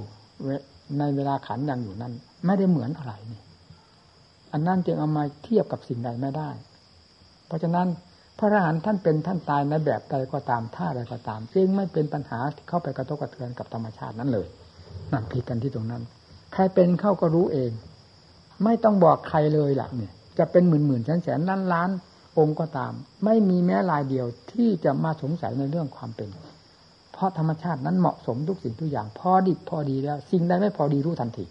ในเวลาขันยังอยู่นั้น ไม่ได้เหมือนอะไรนี่อันนั้นจึงเอามาเทียบกับสิ่งใดไม่ได้ เพราะฉะนั้นพระอรหันต์ท่านเป็นท่านตายในแบบใดก็ตามท่าใดก็ตาม จึงไม่เป็นปัญหาที่เข้าไปกระทบกระเทือนกับธรรมชาตินั้นเลยนั่นผิดกันที่ตรงนั้น ใครเป็นเข้าก็รู้เอง ไม่ต้องบอกใครเลยล่ะเนี่ย จะเป็นหมื่นหมื่นแสนแสนล้านล้านองค์ก็ตาม ไม่มีแม้รายเดียวที่จะมาสงสัยในเรื่องความเป็น เพราะธรรมชาตินั้นเหมาะสมทุกสิ่งทุกอย่าง พอดิบพอดีแล้ว สิ่งใดไม่พอดีรู้ทันที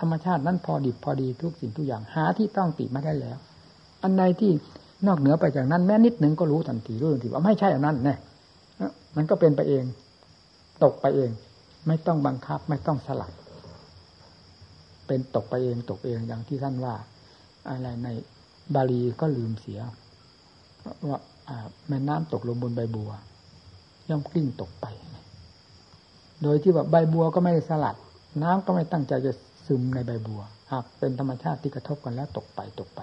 ธรรมชาตินั้นพอดิบพอดีทุกสิ่งทุกอย่างหาที่ต้องติไม่ได้แล้ว อันใดที่นอกเหนือไปจากนั้น แม้นิดหนึ่งก็รู้ทันทีรู้ทันทีว่าไม่ใช่อันนั้นแน่มันก็เป็นไปเอง ตกไปเอง ไม่ต้องบังคับไม่ต้องสลับ เป็นตกไปเองตกเองอย่างที่ท่านว่า อะไรในบาลีก็ลืมเสียว่าแม่น้ำตกลงบนใบบัว ย่อมกลิ้งตกไป โดยที่ว่าใบบัวก็ไม่ได้สลัด น้ำก็ไม่ตั้งใจจะซึมในใบบัวหากเป็นธรรมชาติที่กระทบกันแล้วตกไปตกไป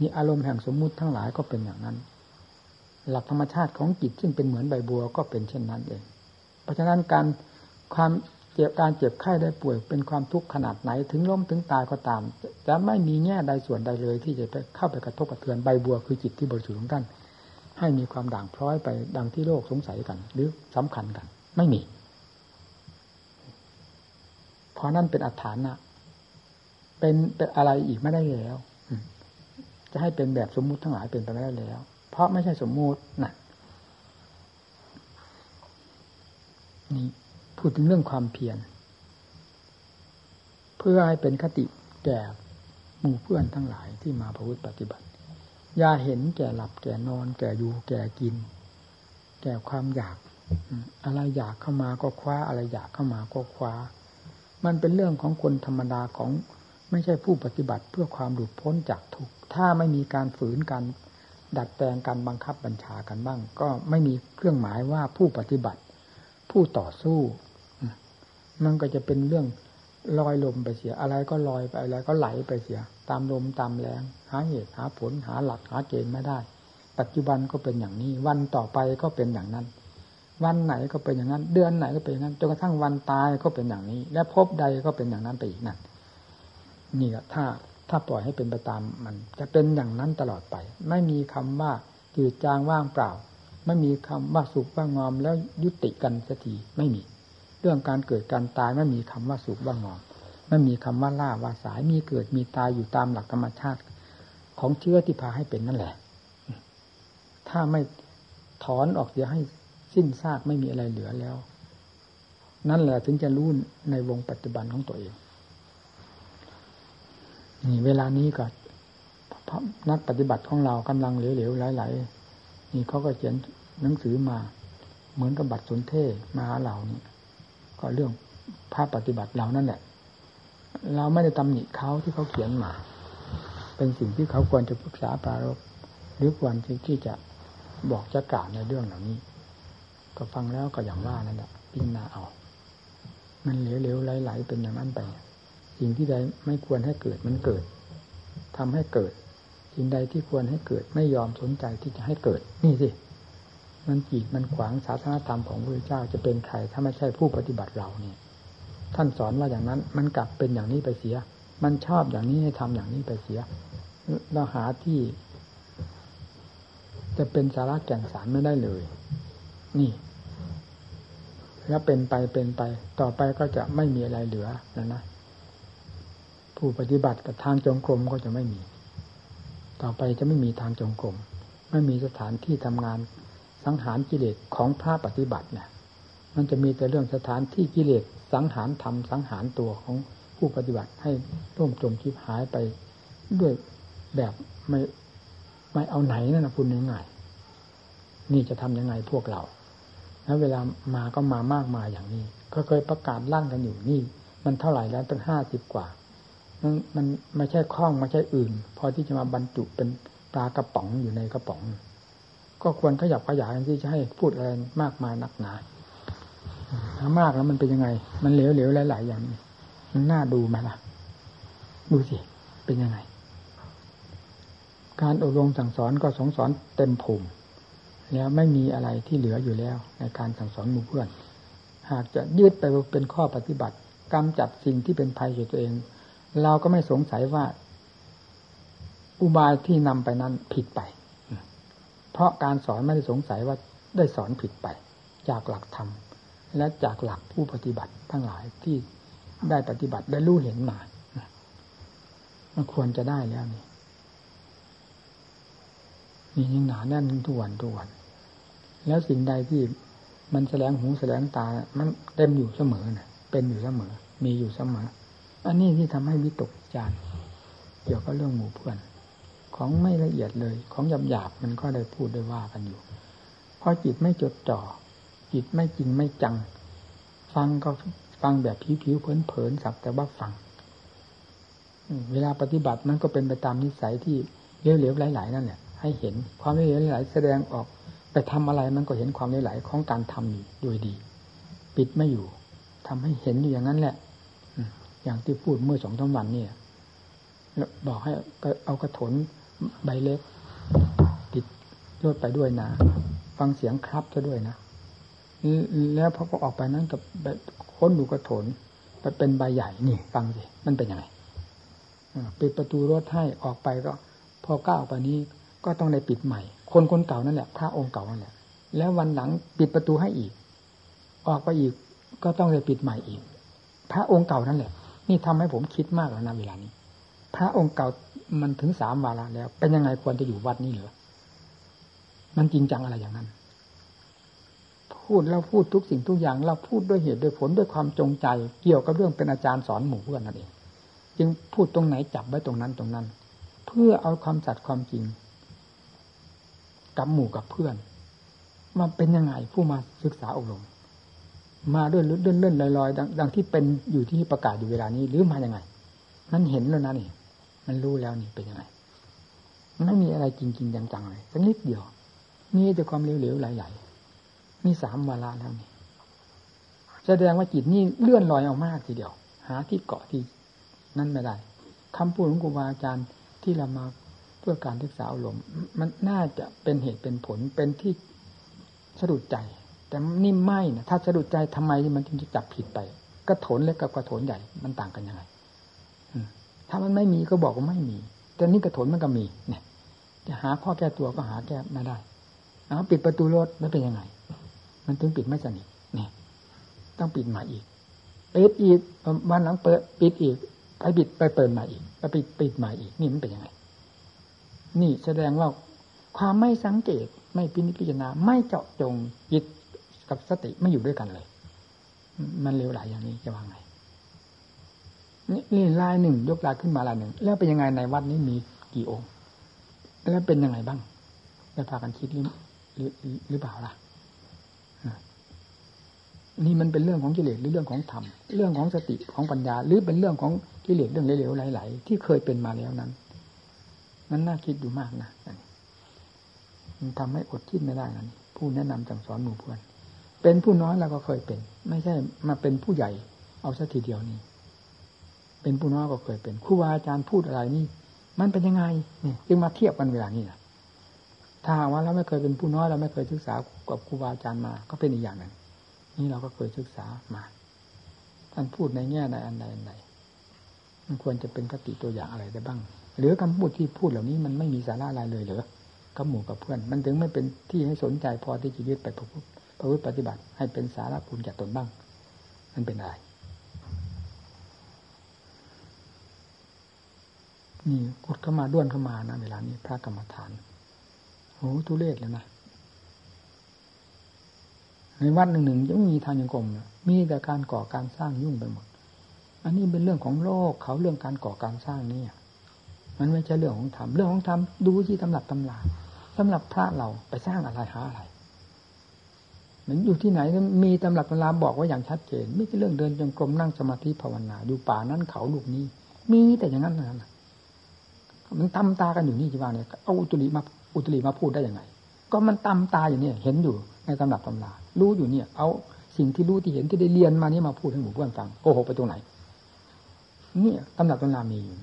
นี่อารมณ์แห่งสมมุติทั้งหลายก็เป็นอย่างนั้น หลักธรรมชาติของจิตซึ่งเป็นเหมือนใบบัวก็เป็นเช่นนั้นเอง เพราะฉะนั้นการความ เจ็บการเจ็บไข้ได้ป่วยเป็นความทุกข์ขนาดไหน ถึงล้มถึงตายก็ตามจะไม่มีแง่ใดส่วนใดเลย ที่จะไปเข้าไปกระทบกระเทือนใบบัวคือจิตที่บริสุทธิ์ของท่านให้มีความด่างพร้อยไปดังที่โลกสงสัยกัน หรือสำคัญกัน ไม่มีเพราะนั่นเป็นอัฏฐานะเป็นเป็นอะไรอีกไม่ได้แล้ว จะให้เป็นแบบสมมุติทั้งหลายเป็นไปไม่ได้แล้ว เพราะไม่ใช่สมมุตินะนี่ พูดถึงเรื่องความเพียรเพื่อให้เป็นคติแก่หมู่เพื่อนทั้งหลายที่มาประพฤติปฏิบัติ อย่าเห็นแก่หลับแก่นอน แก่อยู่แก่กิน แก่ความอยาก อะไรอยากเข้ามาก็คว้า อะไรอยากเข้ามาก็คว้า มันเป็นเรื่องของคนธรรมดาของไม่ใช่ผู้ปฏิบัติเพื่อความหลุดพ้นจากทุกข์ถ้าไม่มีการฝืนกันดัดแปลงการบังคับบัญชากันบ้าง ก็ไม่มีเครื่องหมายว่าผู้ปฏิบัติ ผู้ต่อสู้ มันก็จะเป็นเรื่องลอยลมไปเสีย อะไรก็ลอยไปอะไรก็ไหลไปเสีย ตามลมตามแรงหาเหตุหาผลหาหลักหาเกณฑ์ไม่ได้ ปัจจุบันก็เป็นอย่างนี้ วันต่อไปก็เป็นอย่างนั้น วันไหนก็เป็นอย่างนั้น เดือนไหนก็เป็นอย่างนั้นจนกระทั่งวันตายก็เป็นอย่างนี้ และพบใดก็เป็นอย่างนั้นไปอีกนั่นนี่แหละถ้าถ้าปล่อยให้เป็นไปตามมัน จะเป็นอย่างนั้นตลอดไป ไม่มีคำว่าจืดจางว่างเปล่า ไม่มีคำว่าสุขว่างอมแล้วยุติกันสักทีไม่มี เรื่องการเกิดการตายไม่มีคำว่าสุขว่างอมไม่มีคำว่าล่าว่าสายมีเกิดมีตายอยู่ตามหลักธรรมชาติ ของเชื้อที่พาให้เป็นนั่นแหละ ถ้าไม่ถอนออกเสียให้สิ้นซากไม่มีอะไรเหลือแล้ว นั่นแหละถึงจะรู้ในวงปัจจุบันของตัวเองนี่เวลานี้ก็นักปฏิบัติของเรากำลังเหลวๆไหลๆนี่เขาก็เขียนหนังสือมา เหมือนกับบัตรสนเทมาหาเรานี่ ก็เรื่องภาพปฏิบัติเรานั่นแหละ เราไม่ได้ตำหนิเขาที่เขาเขียนมา เป็นสิ่งที่เขาควรจะปรึกษาปรารบหรือควรที่จะบอกจะกล่าวในเรื่องเหล่านี้ ก็ฟังแล้วก็อย่างว่านั่นแหละพิจารณาเอา มันเหลวๆไหลๆเป็นอย่างนั้นไป สิ่งที่ใดไม่ควรให้เกิดมันเกิดทำให้เกิด สิ่งใดที่ควรให้เกิดไม่ยอมสนใจที่จะให้เกิด นี่สิ มันจีดมันขวางศาสนาธรรมของพระเจ้าจะเป็นใครถ้าไม่ใช่ผู้ปฏิบัติเราเนี่ย ท่านสอนว่าอย่างนั้น มันกลับเป็นอย่างนี้ไปเสีย มันชอบอย่างนี้ให้ทำอย่างนี้ไปเสียเราหาที่ จะเป็นสาระแก่นสารไม่ได้เลย นี่แล้วเป็นไปเป็นไป ต่อไปก็จะไม่มีอะไรเหลือแล้วนะผู้ปฏิบัติกับทางจงกรมก็จะไม่มี ต่อไปจะไม่มีทางจงกรมไม่มีสถานที่ทำงาน สังหารกิเลสของพระปฏิบัติเนี่ยมันจะมีแต่เรื่องสถานที่กิเลสสังหารทำสังหารตัวของผู้ปฏิบัติให้ร่มจมชิบหายไปด้วยแบบไม่ไม่เอาไหนนั่นนะคุณยังไงนี่จะทํำยังไงพวกเราแล้วเวลามาก็มามากมายอย่างนี้ ก็เคยประกาศลั่นกันอยู่นี่ มันเท่าไหร่แล้วตั้งห้าสิบกว่ามันมันไม่ใช่คล้องไม่ใช่อื่น พอที่จะมาบรรจุเป็นปลากระป๋องอยู่ในกระป๋อง ก็ควรขยับขยายที่จะให้พูดอะไรมากมายนักหนาถ้ามากแล้วมันเป็นยังไง มันเหลวๆหลายๆอย่างมันน่าดูไหมล่ะ ดูสิ เป็นยังไง การอบรมสั่งสอนก็สองสอนเต็มภูมิแล้วไม่มีอะไรที่เหลืออยู่แล้ว ในการสั่งสอนหมู่เพื่อน หากจะยืดไปเป็นข้อปฏิบัติกำจัดสิ่งที่เป็นภัยแก่ตัวเอง เราก็ไม่สงสัยว่า อุบายที่นำไปนั้นผิดไป เพราะการสอนไม่ได้สงสัยว่าได้สอนผิดไป จากหลักธรรมและจากหลักผู้ปฏิบัติทั้งหลายที่ได้ปฏิบัติได้รู้เห็นมามันควรจะได้แล้วนี่นี่ยังหนาแน่นทุกวันทุกวัน แล้วสิ่งใดที่มันแสดงหูแสดงตา มันเต็มอยู่เสมอนะเป็นอยู่เสมอ มีอยู่เสมอ อันนี้ที่ทำให้วิตกจารเกี่ยวกับเรื่องหมู่เพื่อน ของไม่ละเอียดเลย ของหยาบหยาบมันก็ได้พูดได้ว่ากันอยู่เพราะจิตไม่จดจ่อ จิตไม่จริงไม่จัง ฟังก็ฟังแบบผิวๆเผินๆสักแต่ว่าฟัง เวลาปฏิบัติมันก็เป็นไปตามนิสัยที่เหลวๆไหลๆนั่นแหละให้เห็นความเหลวไหลแสดงออกไปทำอะไรมันก็เห็นความเหลวไหลของการทำอยู่โดยดี ปิดไม่อยู่ทำให้เห็นอยู่อย่างนั้นแหละอย่างที่พูดเมื่อสองสาวันเนี่ยบอกให้เอากระถน ใบเล็ก ติดยดไปด้วยนะ ฟังเสียงครับซะด้วยนะแล้วพอก็ออกไปนั้นกับค้นดูกระโถนไปเป็นใบใหญ่นี่ฟังสิมันเป็นยังไงปิดประตูรถให้ออกไปก็ พอก้าวไปนี้ก็ต้องได้ปิดใหม่ คนคนเก่านั่นแหละพระองค์เก่านั่นแหละแล้ววันหลังปิดประตูให้อีก ออกไปอีกก็ต้องได้ปิดใหม่อีก พระองค์เก่านั่นแหละ นี่ทำให้ผมคิดมากแล้วนะเวลานี้ พระองค์เก่ามันถึงสามวาระแล้ว เป็นยังไงควรจะอยู่วัดนี้เหรอมันจริงจังอะไรอย่างนั้น พูดเราพูดทุกสิ่งทุกอย่างเราพูดด้วยเหตุด้วยผลด้วยความจงใจ เกี่ยวกับเรื่องเป็นอาจารย์สอนหมู่เพื่อนนั่นเอง จึงพูดตรงไหนจับไว้ตรงนั้นตรงนั้น เพื่อเอาความสัตย์ความจริง กับหมู่กับเพื่อนมาเป็นยังไงผู้มาศึกษาอบรม มาด้วยเลื่อนเลื่อนลอยๆดังที่เป็นอยู่ที่ประกาศอยู่เวลานี้ หรือมาอย่างไงมันเห็นแล้วนะนี่ มันรู้แล้วนี่เป็นยังไงไม่มีอะไรจริงๆจังๆเลยสักนิดเดียวมีแต่ความเหลวๆไหลๆมีสามวาระแล้วนี่แสดงว่าจิตนี่เลื่อนลอยเอามากทีเดียว หาที่เกาะที่นั่นไม่ได้คำพูดของครูบาอาจารย์ที่เรามาเพื่อการศึกษาอารมณ์มันน่าจะเป็นเหตุเป็นผลเป็นที่สะดุดใจ แต่นี่ไม่นะถ้าสะดุดใจทำไมมันจึงจะจับผิดไปกระโถนเล็กกับกระโถนใหญ่มันต่างกันยังไง ถ้ามันไม่มีก็บอกว่าไม่มีแต่นี่กระถนมันก็มีเนี่ย จะหาข้อแก้ตัวก็หาแก้ไม่ได้เอาปิดประตูรถไม่เป็นยังไง มันถึงปิดไม่สนิทเนี่ย ต้องปิดใหม่อีกปิดอีกวันหลังเปิด ปิดอีกไปปิดไปเปิดใหม่อีกไปปิดปิดใหม่อีกนี่มันเป็นยังไง นี่แสดงว่าความไม่สังเกตไม่พินิจพิจารณาไม่เจาะจงจิตกับสติไม่อยู่ด้วยกันเลย มันเลวไหลอย่างนี้จะว่าไง นี่ลายหนึ่ง ยกลายขึ้นมาลายหนึ่ง แล้วเป็นยังไงในวัดนี้มีกี่องค์ แล้วเป็นยังไงบ้างได้พากันคิดหรือหรือเปล่าล่ะนี่มันเป็นเรื่องของกิเลสหรือเรื่องของธรรมเรื่องของสติของปัญญา หรือเป็นเรื่องของกิเลสเรื่องเหลวๆไหลๆที่เคยเป็นมาแล้วนั้นมันน่าคิดอยู่มากนะมันทำให้อดคิดไม่ได้นะผู้แนะนำสั่งสอนหมู่เพื่อนเป็นผู้น้อยเราก็เคยเป็น ไม่ใช่มาเป็นผู้ใหญ่เอาสักทีเดียวนี้ เป็นผู้น้อยก็เคยเป็นครูบาอาจารย์พูดอะไรนี่ มันเป็นยังไงเนี่ยจึงมาเทียบกันเวลานี้นะถ้าว่าเราไม่เคยเป็นผู้น้อยเราไม่เคยศึกษากับครูบาอาจารย์มา ก็เป็นอีกอย่างหนึ่งนี่เราก็เคยศึกษามาท่านพูดในแง่ใดอันใดอันใดมันควรจะเป็นคติตัวอย่างอะไรได้บ้าง หรือคำพูดที่พูดเหล่านี้มันไม่มีสาระอะไรเลยเหรือกับหมู่กับเพื่อน มันถึงไม่เป็นที่ให้สนใจพอที่จะยึดไปประพฤติประพฤติปฏิบัติ ให้เป็นสาระภูมิแก่ตนบ้าง มันเป็นอะไร นี่กดเข้ามาด้วนเข้ามานะเวลานี้พระกรรมฐานโอ้ทุเรศเลยนะในวัดหนึ่งหนึ่งยังมีทางยังกรมมีแต่การก่อการสร้างยุ่งไปหมด อันนี้เป็นเรื่องของโลกเขาเรื่องการก่อการสร้างนี่มันไม่ใช่เรื่องของธรรมเรื่องของธรรมดูที่ตำหรับตำราสำหรับพระเราไปสร้างอะไรหาอะไรมันอยู่ที่ไหนมีตำหรับตำราบอกไว่าอย่างชัดเจน ไม่ใช่เรื่องเดินจงกรมนั่งสมาธิภาวนาอยู่ป่านั้นเขาลูกนี้ มีแต่อย่างนั้นนะ มันตำตากันอยู่นี่จีว่าเนี่ยเอาอุตริมาอุตริมาพูดได้ยังไง ก็มันตำตาอยู่เนี่ย เห็นอยู่ในตำรับตำรารู้อยู่เนี่ย เอาสิ่งที่รู้ที่เห็นที่ได้เรียนมานี่มาพูดให้หมู่เพื่อนฟังโกหกไปตรงไหนเนี่ยตำรับตำรามีอยู่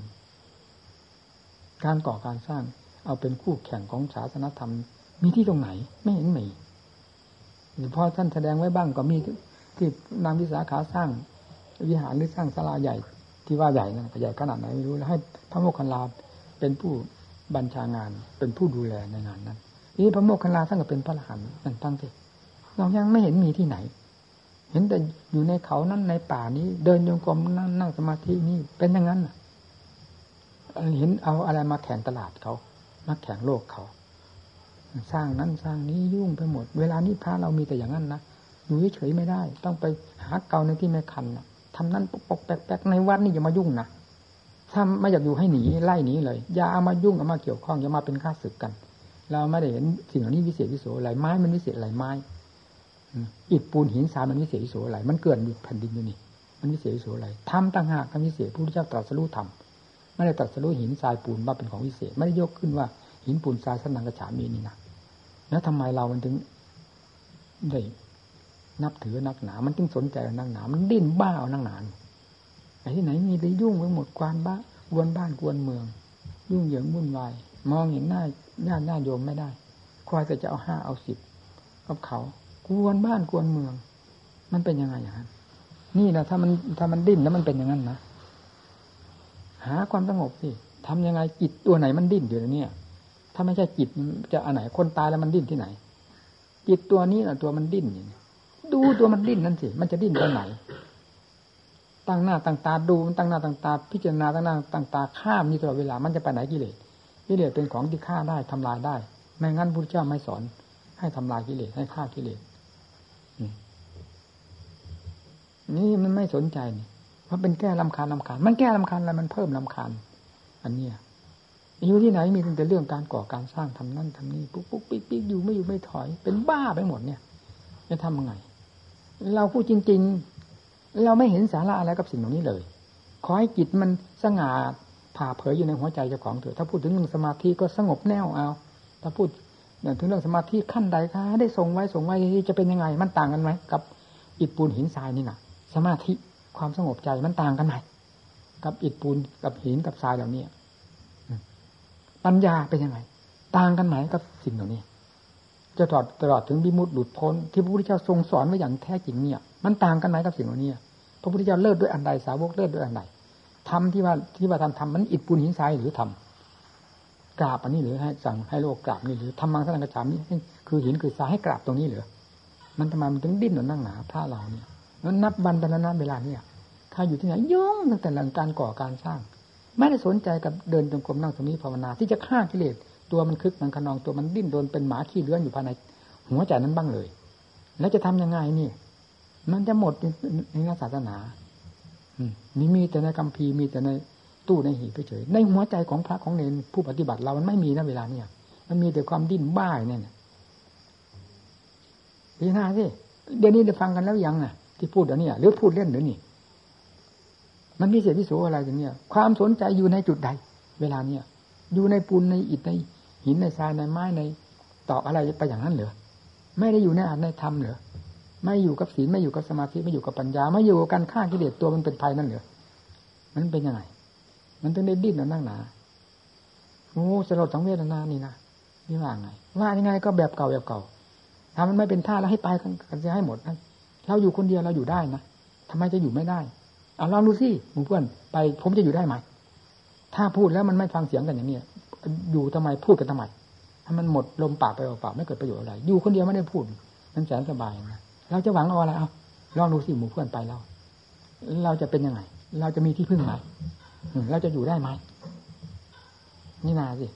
การก่อการสร้าง เอาเป็นคู่แข่งของศาสนธรรม มีที่ตรงไหน ไม่เห็นมีพอท่านแสดงไว้บ้างก็มีที่นางวิสาขาสร้าง วิหารหรือสร้างศาลาใหญ่ที่ว่าใหญ่นะใหญ่ขนาดไหนไม่รู้แล้วให้พระโมคคัลลา เป็นผู้บัญชางาน เป็นผู้ดูแลในงานนั้นนี่พระโมคคัลลาท่านก็เป็นพระอรหันต์นั่นตั้งที่เรายังไม่เห็นมีที่ไหน เห็นแต่อยู่ในเขานั้นในป่านี้ เดินโยงกรมนั่งนั่งสมาธินี่เป็นอย่างนั้นเห็นเอาอะไรมาแข่งตลาดเขามาแข่งโลกเขา สร้างนั้นสร้างนี้ยุ่งไปหมด เวลานี้พระเรามีแต่อย่างนั้นนะอยู่เฉยไม่ได้ ต้องไปหาเกาในที่ไม่คันนะทำนั้นปกปกแปลกๆในวัดนี่อย่ามายุ่งนะ ถ้าไม่อยากอยู่ให้หนีไล่หนีเลย อย่าเอามายุ่งเอามาเกี่ยวข้องอย่ามาเป็นข้าศึกกัน เราไม่ได้เห็นสิ่งเหล่านี้วิเศษวิโสอะไรไม้มันวิเศษอะไรไม้อิฐปูนหินทรายมันวิเศษวิโสอะไรมันเกิดอยู่แผ่นดินอยู่นี่ มันวิเศษวิโสอะไรทำต่างหากทำวิเศษผู้ที่เจ้าตรัสรู้ทำไม่ได้ตรัสรู้หินทรายปูนว่าเป็นของวิเศษ ไม่ได้ยกขึ้นว่าหินปูนทรายสนังกระฉามีนี่นะแล้วทำไมเรามันถึงได้นับถือนักหนา มันจึงสนใจนักหนา มันดิ้นบ้าเอานักหนา ไอ้ที่ไหนมีไปยุ่งไปหมดกวนบ้ากวนบ้านกวนเมือง ยุ่งเหยิงวุ่นวายมองเห็นหน้าญาติญาติโยมไม่ได้คอยแต่จะเอาห้าเอาสิบกับเขากวนบ้านกวนเมือง มันเป็นยังไงอย่างนั้นนี่นะถ้ามันถ้ามันดิ้นแล้วมันเป็นอย่างนั้นนะหาความสงบสิทำยังไงจิตตัวไหนมันดิ้นอยู่เนี่ย ถ้าไม่ใช่จิตจะอันไหนคนตายแล้วมันดิ้นที่ไหน จิตตัวนี้นะตัวมันดิ้นอยู่ดูตัวมันดิ้นนั่นสิมันจะดิ้นตรงไหน ตั้งหน้าตั้งตาดูมันตั้งหน้าตั้งตาพิจารณาตั้งหน้าตั้งตาข้ามีตลอดเวลามันจะไปไหนกิเลสกิเลสเป็นของที่ฆ่าได้ทำลายได้ไม่งั้นพระเจ้าไม่สอน ให้ทำลายกิเลสให้ฆ่ากิเลสนี่มันไม่สนใจนี่เพราะเป็นแก้ลำคาญลำคาญมันแก้ลำคาญอะไรมันเพิ่มลำคาญอันเนี้ยอยู่ที่ไหนมีแต่เรื่องการก่อการสร้างทำนั่นทำนี่ปุ๊กปุ๊กปิ๊กปิ๊กอยู่ไม่อยู่ไม่ถอย เป็นบ้าไปหมดเนี่ยจะทำยังไง เราพูดจริง ๆ เราไม่เห็นสาระอะไรกับสิ่งเหล่านี้เลย ขอให้จิตมันสง่าผ่าเผยอยู่ในหัวใจเจ้าของเถอะถ้าพูดถึงเรื่องสมาธิก็สงบแน่วเอา ถ้าพูดถึงเรื่องสมาธิขั้นใดคะได้ทรงไว้ทรงไว้จะเป็นยังไง มันต่างกันไหมกับอิฐปูนหินทรายนี่นะสมาธิความสงบใจมันต่างกันไหมกับอิฐปูนกับหินกับทรายเหล่านี้ปัญญาเป็นยังไง ต่างกันไหมกับสิ่งเหล่านี้จะตลอดตลอดถึงบิมุตหลุดพ้นที่พระพุทธเจ้าทรงสอนไว้อย่างแท้จริงเนี่ย มันต่างกันไหมกับสิ่งเหล่านี้พระพุทธเจ้าเลิศด้วยอันใดสาวกเลิศด้วยอันใดทำที่ว่าที่ว่าทำทำมันอิดปูนหินทรายหรือทำกราบอันนี้หรือให้สั่งให้โลกกราบนี่หรือทำมังสังกระฉามนี่คือหินคือทรายให้กราบตรงนี้หรือมันทำไมมันถึงดิ้นหนุนนั่งหนาพระเราเนี่ยนั้นนับวันเป็นนับเวลาเนี่ยถ้าอยู่ที่ไหนยุ่งตั้งแต่หลังการก่อการสร้าง ไม่ได้สนใจกับเดินจงกรมนั่งตรงนี้ภาวนา ที่จะฆ่ากิเลสตัวมันคึกมันขนองตัวมันดิ้นโดนเป็นหมาขี้เลื้อนอยู่ภายในหัวใจนั้นบ้างเลย แล้วจะทำยังไงนี่ มันจะหมดในศาสนานี่มีแต่ในกัมพีมีแต่ในตู้ในหีบเฉยในหัวใจของพระของเนรผู้ปฏิบัติเรามันไม่มีนะเวลาเนี่ย มันมีแต่ความดิ้นบ้าเนี่ยพีนาสิเดี๋ยวนี้ได้ฟังกันแล้วยังอะ ที่พูดเดี๋ยวนี้หรือพูดเล่นหรือนี่ มันมีเศษพิสูอะไรอย่างเนี้ยความสนใจอยู่ในจุดใด เวลาเนี้ยอยู่ในปูนในอิฐในหินในทรายในไม้ในตอกอะไรไปอย่างนั้นเหรอไม่ได้อยู่ในอาจในธรรมเหรอ ไม่อยู่กับศีลไม่อยู่กับสมาธิไม่อยู่กับปัญญา ไม่อยู่กับการฆ่ากิเลสตัวมันเป็นภัยนั่นเหรอมันเป็นยังไง มันต้องได้ดิ้นนั่งหนาโอ้สลดสังเวชนานี่นะนี่ว่าไง ว่ายังไงก็แบบเก่าแบบเก่าถ้ามันไม่เป็นท่าแล้วให้ไปกันจะให้หมดนะเราอยู่คนเดียวเราอยู่ได้นะทำไมจะอยู่ไม่ได้เอาลองดูสิหมู่เพื่อนไปผมจะอยู่ได้ไหมถ้าพูดแล้วมันไม่ฟังเสียงกันอย่างนี้อยู่ทำไมพูดกันทำไมถ้ามันหมดลมปากไปเปล่าไม่เกิดประโยชน์อะไร อยู่คนเดียวไม่ได้พูดมันแสนสบายนะ เราจะหวังเอาอะไรเอาลองดูสิหมู่เพื่อนไปเราเราจะเป็นยังไง เราจะมีที่พึ่งไหมเราจะอยู่ได้ไหมนี่นาสิ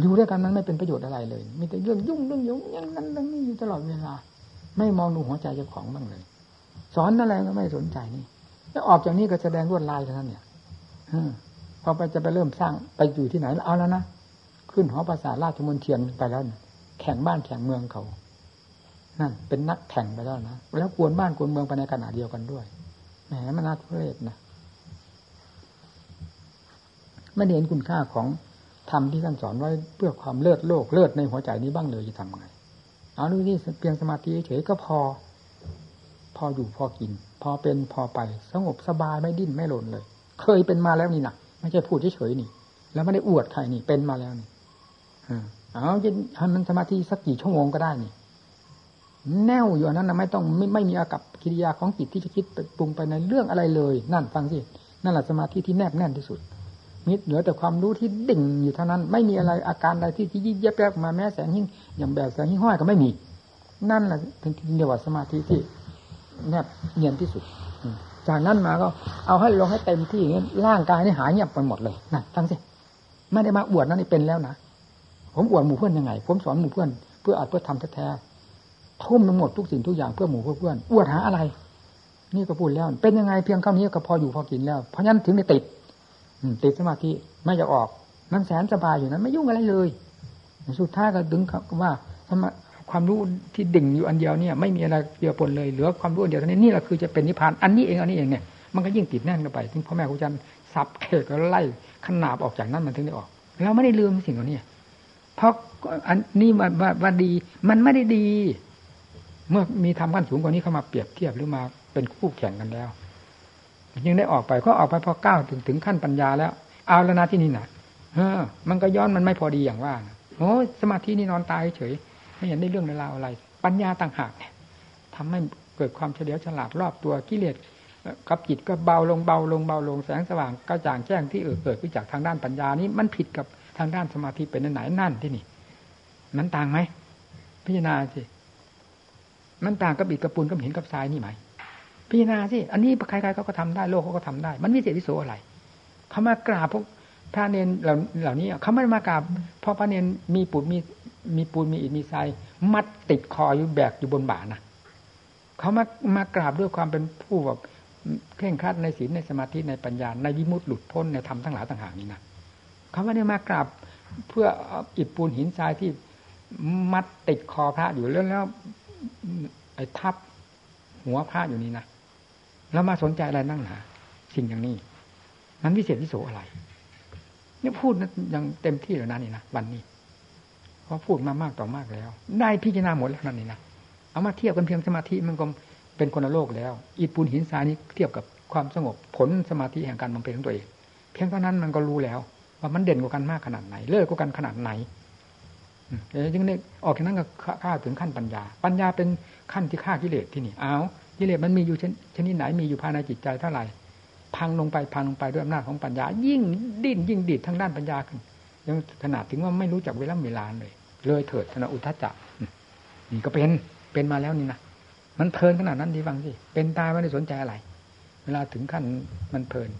อยู่ด้วยกันนั้นไม่เป็นประโยชน์อะไรเลย มีแต่เรื่องยุ่งเรื่องยุ่งอย่างนั้นเรื่องนี้อยู่ตลอดเวลา ไม่มองดูหัวใจเจ้าของบ้างเลย สอนอะไรก็ไม่สนใจนี่แล้วออกจากนี้ก็แสดงรวดลายเท่านั้นเนี่ยพอไปจะไปเริ่มสร้างไปอยู่ที่ไหนเอาแล้วนะขึ้นหอภาษาทราชมนเทียนไปแล้ว แข่งบ้านแข่งเมืองเขา นั่นเป็นนักแข่งไปแล้วนะแล้วกวนบ้านกวนเมืองไปในขณะเดียวกันด้วยแหมมันน่าทุเรศนะไม่เห็นคุณค่าของธรรมที่ท่านสอนไว้เพื่อความเลิศโลกเลิศในหัวใจนี้บ้างเลยจะทำไงเอาดูที่เพียงสมาธิเฉยก็พอ พออยู่พอกิน พอเป็นพอไปสงบสบายไม่ดิ้นไม่หล่นเลย เคยเป็นมาแล้วนี่นะไม่ใช่พูดเฉยๆนี่ แล้วไม่ได้อวดใครนี่เป็นมาแล้วนี่เอาจะทำมันสมาธิสักกี่ชั่วโมงก็ได้นี่ แน่วอยู่นั้นนะไม่ต้องไม่ไม่มีอากับกิริยาของจิตที่จะคิดปรุงไปในเรื่องอะไรเลย นั่นฟังสินั่นแหละสมาธิที่แนบแน่นที่สุดมิดเหลือแต่ความรู้ที่ดิ่งอยู่เท่านั้น ไม่มีอะไรอาการใดที่ที่ยิบยับยับมาแม้แสงหิ่งอย่างแบบแสงหิ่งห้อยก็ไม่มี นั่นแหละเป็นเรียกว่าสมาธิที่แนบเนียนที่สุดจากนั้นมาก็เอาให้ลงให้เต็มที่อย่างนี้ร่างกายนี่หายเงียบไปหมดเลยนะฟังสิไม่ได้มาอวดนั่นนี่เป็นแล้วนะผมอวดหมู่เพื่อนยังไง ผมสอนหมู่เพื่อน เพื่ออัดเพื่อทำแท้ ทุ่มทั้งหมดทุกสิ่งทุกอย่างเพื่อหมู่เพื่อเพื่อนอวดหาอะไร นี่ก็พูดแล้ว เป็นยังไงเพียงเท่านี้ก็พออยู่พอกินแล้ว เพราะนั้นถึงได้ติดติดสมาธิไม่จะออกมันแสนสบายอยู่นั้นไม่ยุ่งอะไรเลยสุดท้ายก็ดึงว่าสมาความรู้ที่ดิ่งอยู่อันเดียวเนี่ย ไม่มีอะไรเกี่ยวปนเลยเหลือความรู้อันเดียวเท่านี้นี่แหละคือจะเป็นนิพพานอันนี้เองอันนี้เองเนี่ยมันก็ยิ่งติดแน่นกันไปถึงพ่อแม่ครูอาจารย์สับเขกแล้วไล่ขนาบออกจากนั้นมันถึงได้ออกเราไม่ได้ลืมสิ่งเหล่านี้เพราะอันนี้ว่าว่าดีมันไม่ได้ดี เมื่อมีทำขั้นสูงกว่านี้เข้ามาเปรียบเทียบหรือมาเป็นคู่แข่งกันแล้วยังได้ออกไปก็ออกไปพอก้าวถึงถึงขั้นปัญญาแล้ว เอาแล้วนะที่นี่นะเออ มันก็ย้อนมันไม่พอดีอย่างว่าโอ้สมาธินี่นอนตายเฉยไม่เห็นได้เรื่องในราวอะไร ปัญญาต่างหากเนี่ยทำให้เกิดความเฉลียวฉลาดรอบตัวกิเลสกับจิตก็เบาลงเบาลงเบาลงแสงสว่างกระจ่างแจ้งที่เออเกิดขึ้นจากทางด้านปัญญานี้มันผิดกับทางด้านสมาธิเป็นไหนนั่นที่นี่ มันต่างไหมพิจารณาสิ มันต่างกับอิฐกับปูนกับหินกับทรายนี่ไหมพิจารณาสิอันนี้ใครๆเขาก็ทำได้โลกเขาก็ทำได้ มันวิเศษวิโสอะไรเขามากราบพวกพระเนนเหล่าเหล่านี้เขาไม่มากราบเพราะพระเนนมีปูนมีมีปูนมีอิฐมีทรายมัดติดคออยู่แบกอยู่บนบ่านะเขามามากราบด้วยความเป็นผู้แบบเคร่งครัดในศีลในสมาธิในปัญญาในวิมุตติหลุดพ้นในธรรมทั้งหลายต่างหากนี้นะเขาไม่ได้มากราบเพื่ออิฐปูนหินทรายที่มัดติดคอพระอยู่แล้วแล้ว ไอ้ทับหัวพระอยู่นี่นะแล้วมาสนใจอะไรนั่งหนาสิ่งอย่างนี้ นั้นวิเศษวิโสอะไรนี่พูดยังเต็มที่แล้วนะนี่นะวันนี้เพราะพูดมามากต่อมากแล้ว ได้พิจารณาหมดแล้วนั่นนี่นะเอามาเทียบกันเพียงสมาธิมันก็เป็นคนละโลกแล้วอิฐปูนหินทรายนี้เทียบกับความสงบผลสมาธิแห่งการบำเพ็ญของตัวเอง เพียงเท่านั้นมันก็รู้แล้ว ว่ามันเด่นกว่ากันมากขนาดไหน เลิศกว่ากันขนาดไหน จึงได้ออกจากนั้นก็ข้าถึงขั้นปัญญา ปัญญาเป็นขั้นที่ฆ่ากิเลสที่นี่เอากิเลสมันมีอยู่ชนิดไหนมีอยู่ภายในจิตใจเท่าไหร่พังลงไปพังลงไปด้วยอำนาจของปัญญา ยิ่งดิ้นยิ่งดิดทางด้านปัญญาขึ้นยังขนาดถึงว่าไม่รู้จักเวลาเวลาเลย เลยเถิดธนอุทจจะนี่ก็เป็นเป็นมาแล้วนี่นะมันเพลินขนาดนั้นดีฟังสิเป็นตายไม่ได้สนใจอะไร เวลาถึงขั้นมันเพลิน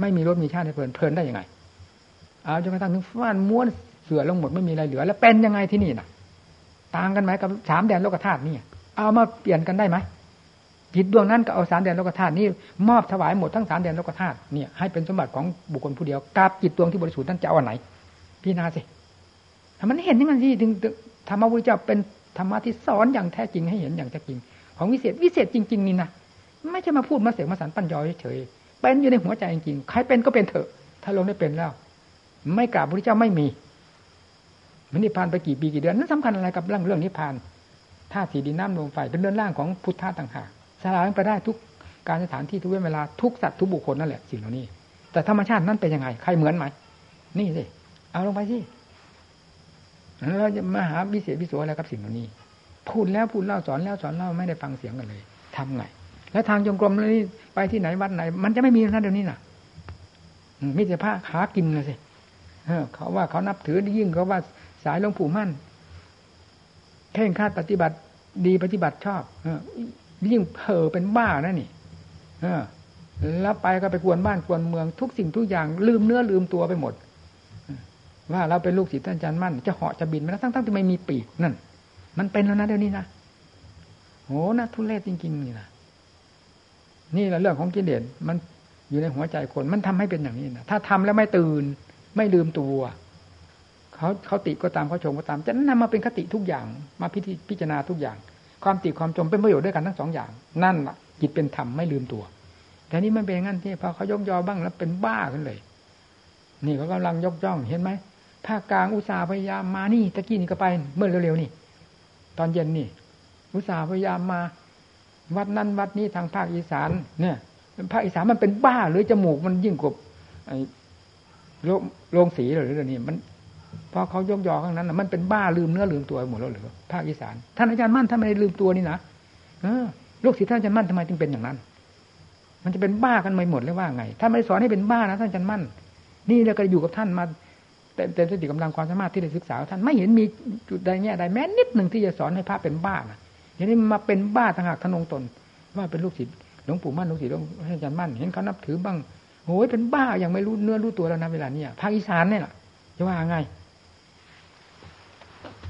ไม่มีรถมีชาติให้เพลินเพลินได้ยังไงเอาจนกระทั่งถึงฟ้านม้วน เสือลงหมดไม่มีอะไรเหลือ แล้วเป็นยังไงที่นี่น่ะ ต่างกันไหมกับสามแดนโลกธาตุนี่เอามาเปลี่ยนกันได้ไหมจิตดวงนั้นก็เอาสามแดนโลกธาตุนี่มอบถวายหมดทั้งสามแดนโลกธาตุเนี่ยให้เป็นสมบัติของบุคคลผู้เดียวกับจิตดวงที่บริสุทธิ์นั้นจะเอาอันไหนพี่นาสิถ้ามันเห็นนี่มันสิถึงธรรมะพุทธเจ้าเป็นธรรมะที่สอนอย่างแท้จริงให้เห็นอย่างแท้จริง ของวิเศษวิเศษจริง ๆ นี่นะไม่ใช่มาพูดมาเสกมาสารปั้นยอเฉยเป็นอยู่ในหัวใจจริงๆใครเป็นก็เป็นเถอะ ถ้าลงได้เป็นแล้ว ไม่กราบพระเจ้าไม่มี มันนิพพานไปกี่ปีกี่เดือนนั้นสำคัญอะไรกับเรื่องเรื่องนิพพานธาตุสีดินน้ำลมไฟเป็นเรื่องร่างของพุทธะต่างหากสลายไปได้ทุกการสถานที่ทุกเวลาทุกสัตว์ทุกบุคคลนั่นแหละสิ่งเหล่านี้ แต่ธรรมชาตินั้นเป็นยังไง ใครเหมือนไหมนี่สิเอาลงไปสิแล้วจะมาหาวิเศษวิโสอะไรกับสิ่งเหล่านี้ พูดแล้วพูดเล่าสอนแล้วสอนเล่าไม่ได้ฟังเสียงกันเลยทำไงแล้วทางจงกรมนี่ไปที่ไหนวัดไหน มันจะไม่มีนั่นเดี๋ยวนี้น่ะมิตรภาพหากินเลยสิเขาว่าเขานับถือยิ่งเขาว่า สายหลวงปู่มั่นเข่งคาดปฏิบัติดีปฏิบัติชอบอยิ่งเผลอเป็นบ้านะนี่เออแล้วไปก็ไปกวนบ้านกวนเมืองทุกสิ่งทุกอย่าง ลืมเนื้อลืมตัวไปหมดว่าเราเป็นลูกศิษย์ท่านอาจารย์มั่น จะเหาะจะบินมาทั้งทั้งที่ไม่มีปีกนั่น มันเป็นแล้วนะเดี๋ยวนี้นะโหนะทุเรศจริงๆนี่นะนี่แหละเรื่องของกิเลสมันอยู่ในหัวใจคน มันทำให้เป็นอย่างนี้นะถ้าทำแล้วไม่ตื่น ไม่ลืมตัว เขาเขาติก็ตามเขาชมก็ตาม จะนำมาเป็นคติทุกอย่าง มาพิธีพิจารณาทุกอย่าง ความติความชมเป็นประโยชน์ด้วยกันทั้งสองอย่าง นั่นละจิตเป็นธรรมไม่ลืมตัว แต่นี้มันเป็นงั้นที่พอเขายกยอบ้างแล้วเป็นบ้าขึ้นเลย นี่เขากำลังยกย่องเห็นไหมภาคกลางอุตสาห์พยายามมานี่ตะกี้นี่ก็ไป เมื่อเร็วๆนี่ตอนเย็นนี่ อุตสาห์พยายามมา วัดนั้นวัดนี้ทางภาคอีสาน เนี่ยภาคอีสานมันเป็นบ้าหรือจมูกมันยิ่งกว่าโรงสีหรือเรื่องนี้มัน พอเขายกยอข้างนั้นมันเป็นบ้าลืมเนื้อลืมตัวหมดแล้วหรือภาคอีสานท่านอาจารย์มั่นท่านไม่ได้ลืมตัวนี่นะเออลูกศิษย์ท่านอาจารย์มั่นทำไมจึงเป็นอย่างนั้น มันจะเป็นบ้ากันไม่หมดเลยว่าไงท่านไม่ได้สอนให้เป็นบ้านะท่านอาจารย์มั่น นี่เราก็อยู่กับท่านมาแต่แต่สติกำลังความสามารถที่ได้ศึกษาท่านไม่เห็นมีจุดใดแง่ใดแม้นิดหนึ่งที่จะสอนให้พระเป็นบ้านะอย่างนี้มาเป็นบ้าต่างหากทนงตน ว่าเป็นลูกศิษย์หลวงปู่มั่นลวงศิษย์หลวงอาจารย์มั่นเห็นเขานับถือบ้างโอ้ยเป็นบ้าอย่างไม่รู้เนื้อรู้ตัวแล้วนะเวลาเนี้ยภาคอีสานเนี่ยแหละจะว่าไง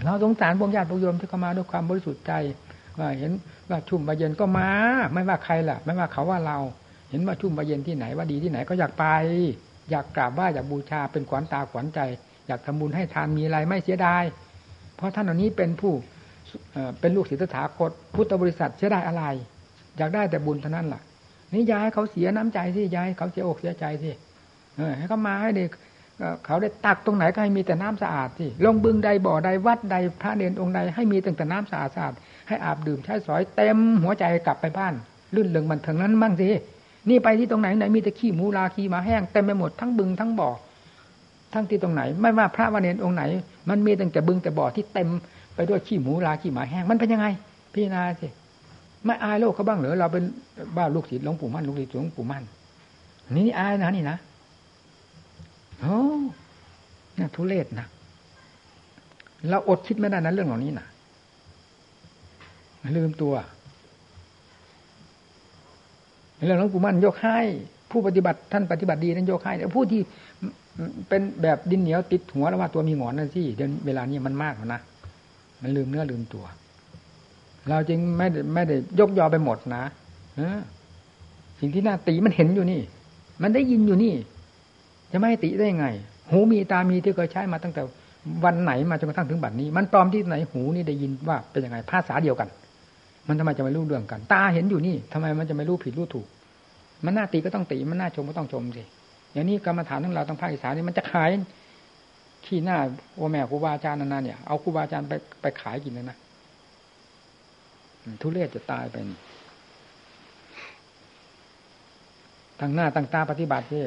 เราสงสารพวกญาติพวกโยมที่เขามาด้วยความบริสุทธิ์ใจ ว่าเห็นว่าชุ่มบาเย็นก็มา ไม่ว่าใครล่ะ ไม่ว่าเขาว่าเรา เห็นว่าชุ่มบาเย็นที่ไหนว่าดีที่ไหนก็อยากไป อยากกราบไหว้อยากบูชาเป็นขวัญตาขวัญใจ อยากทำบุญให้ทานมีอะไรไม่เสียดายเพราะท่านเหล่านี้เป็นผู้เป็นลูกศิษย์ถาคต พุทธบริษัทเสียดายอะไร อยากได้แต่บุญเท่านั้นล่ะนี่ย้ายเขาเสียน้ำใจสิย้ายเขาเสียอกเสียใจสิให้เขามาให้เด็ก เขาได้ตักตรงไหนก็ให้มีแต่น้ำสะอาดสิลงบึงใดบ่อใดวัดใดพระเนรองค์ใดให้มีตั้งแต่น้ำสะอาดสะอาดให้อาบดื่มใช้สอยเต็มหัวใจกลับไปบ้านลื่นเริงมันถึงนั้นบ้างสินี่ไปที่ตรงไหนไหนมีแต่ขี้หมูลาขี้มาแห้งเต็มไปหมดทั้งบึงทั้งบ่อทั้งที่ตรงไหน ไม่ว่าพระวันเนรองค์ไหน มันมีตั้งแต่บึงแต่บ่อที่เต็มไปด้วยขี้หมูลาขี้หมาแห้งมันเป็นยังไง พี่นาสิไม่อายโลกเขาบ้างเหรอเราเป็นบ้าลูกศิษย์หลวงปู่มั่นลูกศิษย์หลวงปู่มั่นนี่นี่อายนะนี่นะ โอ้เนี่ยทุเรศนะเราอดคิดไม่ได้นะเรื่องเหล่านี้นะลืมตัวเรื่องหลวงปู่มั่นยกให้ผู้ปฏิบัติท่านปฏิบัติดีนั้นยกให้ผู้ที่เป็นแบบดินเหนียวติดหัวแล้วว่าตัวมีหงอนนั่นสิเดี๋ยวเวลานี้มันมากนะมันลืมเนื้อลืมตัว เราจึงไม่ได้ไม่ได้ยกยอไปหมดนะสิ่งที่น่าตีมันเห็นอยู่นี่ มันได้ยินอยู่นี่ จะไม่ให้ติได้ไง หูมีตามีที่เคยใช้มาตั้งแต่วันไหนมาจนกระทั่งถึงบัดนี้ มันปลอมที่ไหนหูนี่ได้ยินว่าเป็นยังไงภาษาเดียวกัน มันทำไมจะไม่รู้เรื่องกัน ตาเห็นอยู่นี่ทำไมมันจะไม่รู้ผิดรู้ถูก มันน่าตีก็ต้องตี มันน่าชมก็ต้องชมสิอย่างนี้กรรมฐานทั้งเราทั้งภาคอีสานนี่มันจะขายขี้หน้าโอแม่ครูบาอาจารย์นานๆเนี่ยเอาครูบาอาจารย์ไปไปขายกินเลยนะทุเรศจะตายไปตั้งหน้าตั้งตาปฏิบัติที่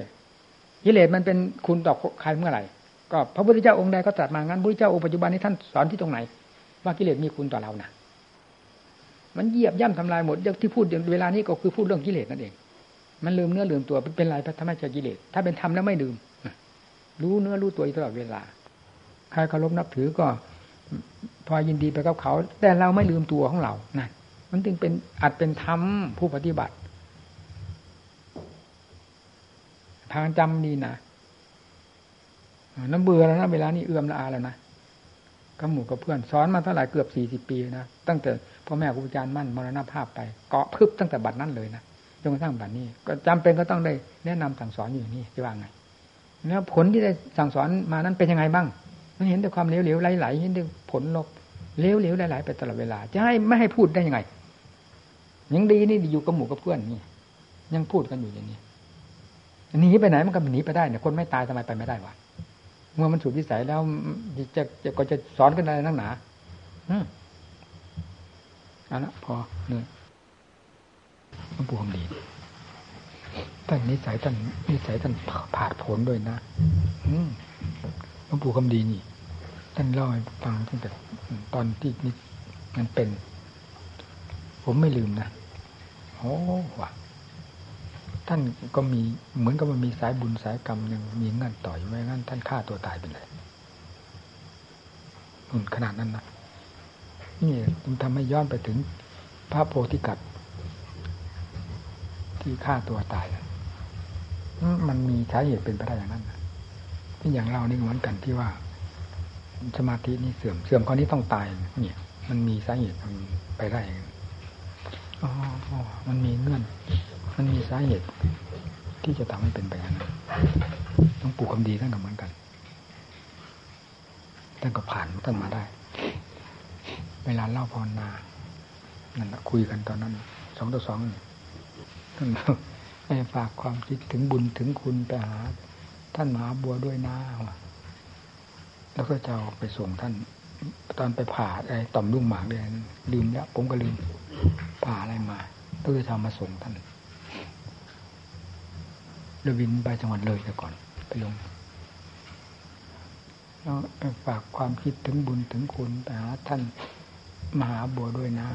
กิเลสมันเป็นคุณต่อใครเมื่อไหร่ก็พระพุทธเจ้าองค์ใดก็ตรัสมางั้นพระพุทธเจ้าองค์ปัจจุบันนี้ท่านสอนที่ตรงไหน ว่ากิเลสมีคุณต่อเรานะมันเหยียบย่ำทำลายหมดอย่างที่พูดเวลานี้ก็คือพูดเรื่องกิเลสนั่นเอง มันลืมเนื้อลืมตัวเป็นไรทำให้เจอกิเลสถ้าเป็นธรรมแล้วไม่ลืมรู้เนื้อรู้ตัวตลอดเวลา ใครเคารพนับถือก็พอยินดีไปกับเขา แต่เราไม่ลืมตัวของเรานั่นมันจึงเป็นอาจเป็นธรรมผู้ปฏิบัติ ทางจำดีนะน้ำเบื่อแล้วนะเวลานี้เอื้อมละอาแล้วนะกับหมู่กับเพื่อนสอนมาเท่าไหร่เกือบสี่สิบปีนะตั้งแต่พ่อแม่ครูอาจารย์มั่นมรณภาพไปเกาะพึบตั้งแต่บัดนั้นเลยนะจนกระทั่งบัดนี้ ก็จำเป็นก็ต้องได้แนะนำสั่งสอนอยู่นี่จะว่าไงแล้วผลที่ได้สั่งสอนมานั้นเป็นยังไงบ้างมันเห็นแต่ความเหลวๆไหลๆเห็นแต่ผลลบเหลวๆไหลๆไปตลอดเวลา จะให้ไม่ให้พูดได้ยังไงยังดีนี่อยู่กับหมู่กับเพื่อนนี่ยังพูดกันอยู่อย่างนี้ หนีไปไหนมันก็หนีไปได้เนี่ยคนไม่ตายทำไมไปไม่ได้วะเมื่อมันสูบวิสัยแล้วจะจะก็จะสอนกันอะไรนักหนาอืมเอาละพอเนื่อยหลวงปู่คำดีท่านนิสัยท่านนิสัยท่านผาดผลด้วยนะอืมหลวงปู่คำดีนี่ท่านเล่าให้ฟังตั้งแต่ตอนที่นี่มันเป็น ผมไม่ลืมนะโอ้ว่ะ ท่านก็มีเหมือนกับมันมีสายบุญสายกรรมยังมีเงื่อนต่อยไว้งั้นท่านฆ่าตัวตายไปเลยนุ่นขนาดนั้นนะนี่มันทำให้ย้อนไปถึงพระโพธิกัตที่ฆ่าตัวตายมันมีสาเหตุเป็นไปได้อย่างนั้นที่อย่างเรานี่เหมือนกันที่ว่า สมาธินี่เสื่อมเสื่อมข้อนี้ต้องตายเนี่ย มันมีสาเหตุมันไปได้อ๋อมันมีเงื่อน มันมีสาเหตุที่จะทำให้เป็นไปอย่างนั้นต้องปลูกคำดีท่านก็เหมือนกันท่านก็ผ่านท่านมาได้ เวลาเล่าพรนานั่นแหละคุยกันตอนนั้นสองต่อสองท่านให้ฝากความคิดถึงบุญถึงคุณไปหา ท่านมหาบัวด้วยนะแล้วก็จะไปส่งท่าน ตอนไปผ่าอะไรต่อมลุ่งหมากเลยลืมแล้วผมก็ลืมผ่าอะไรมาต้องจะทำมาส่งท่าน เรือวินไปจังหวัดเลยแต่ก่อนไปลงแล้วฝากความคิดถึงบุญถึงคุณไปหาท่านมหาบัวด้วยนะ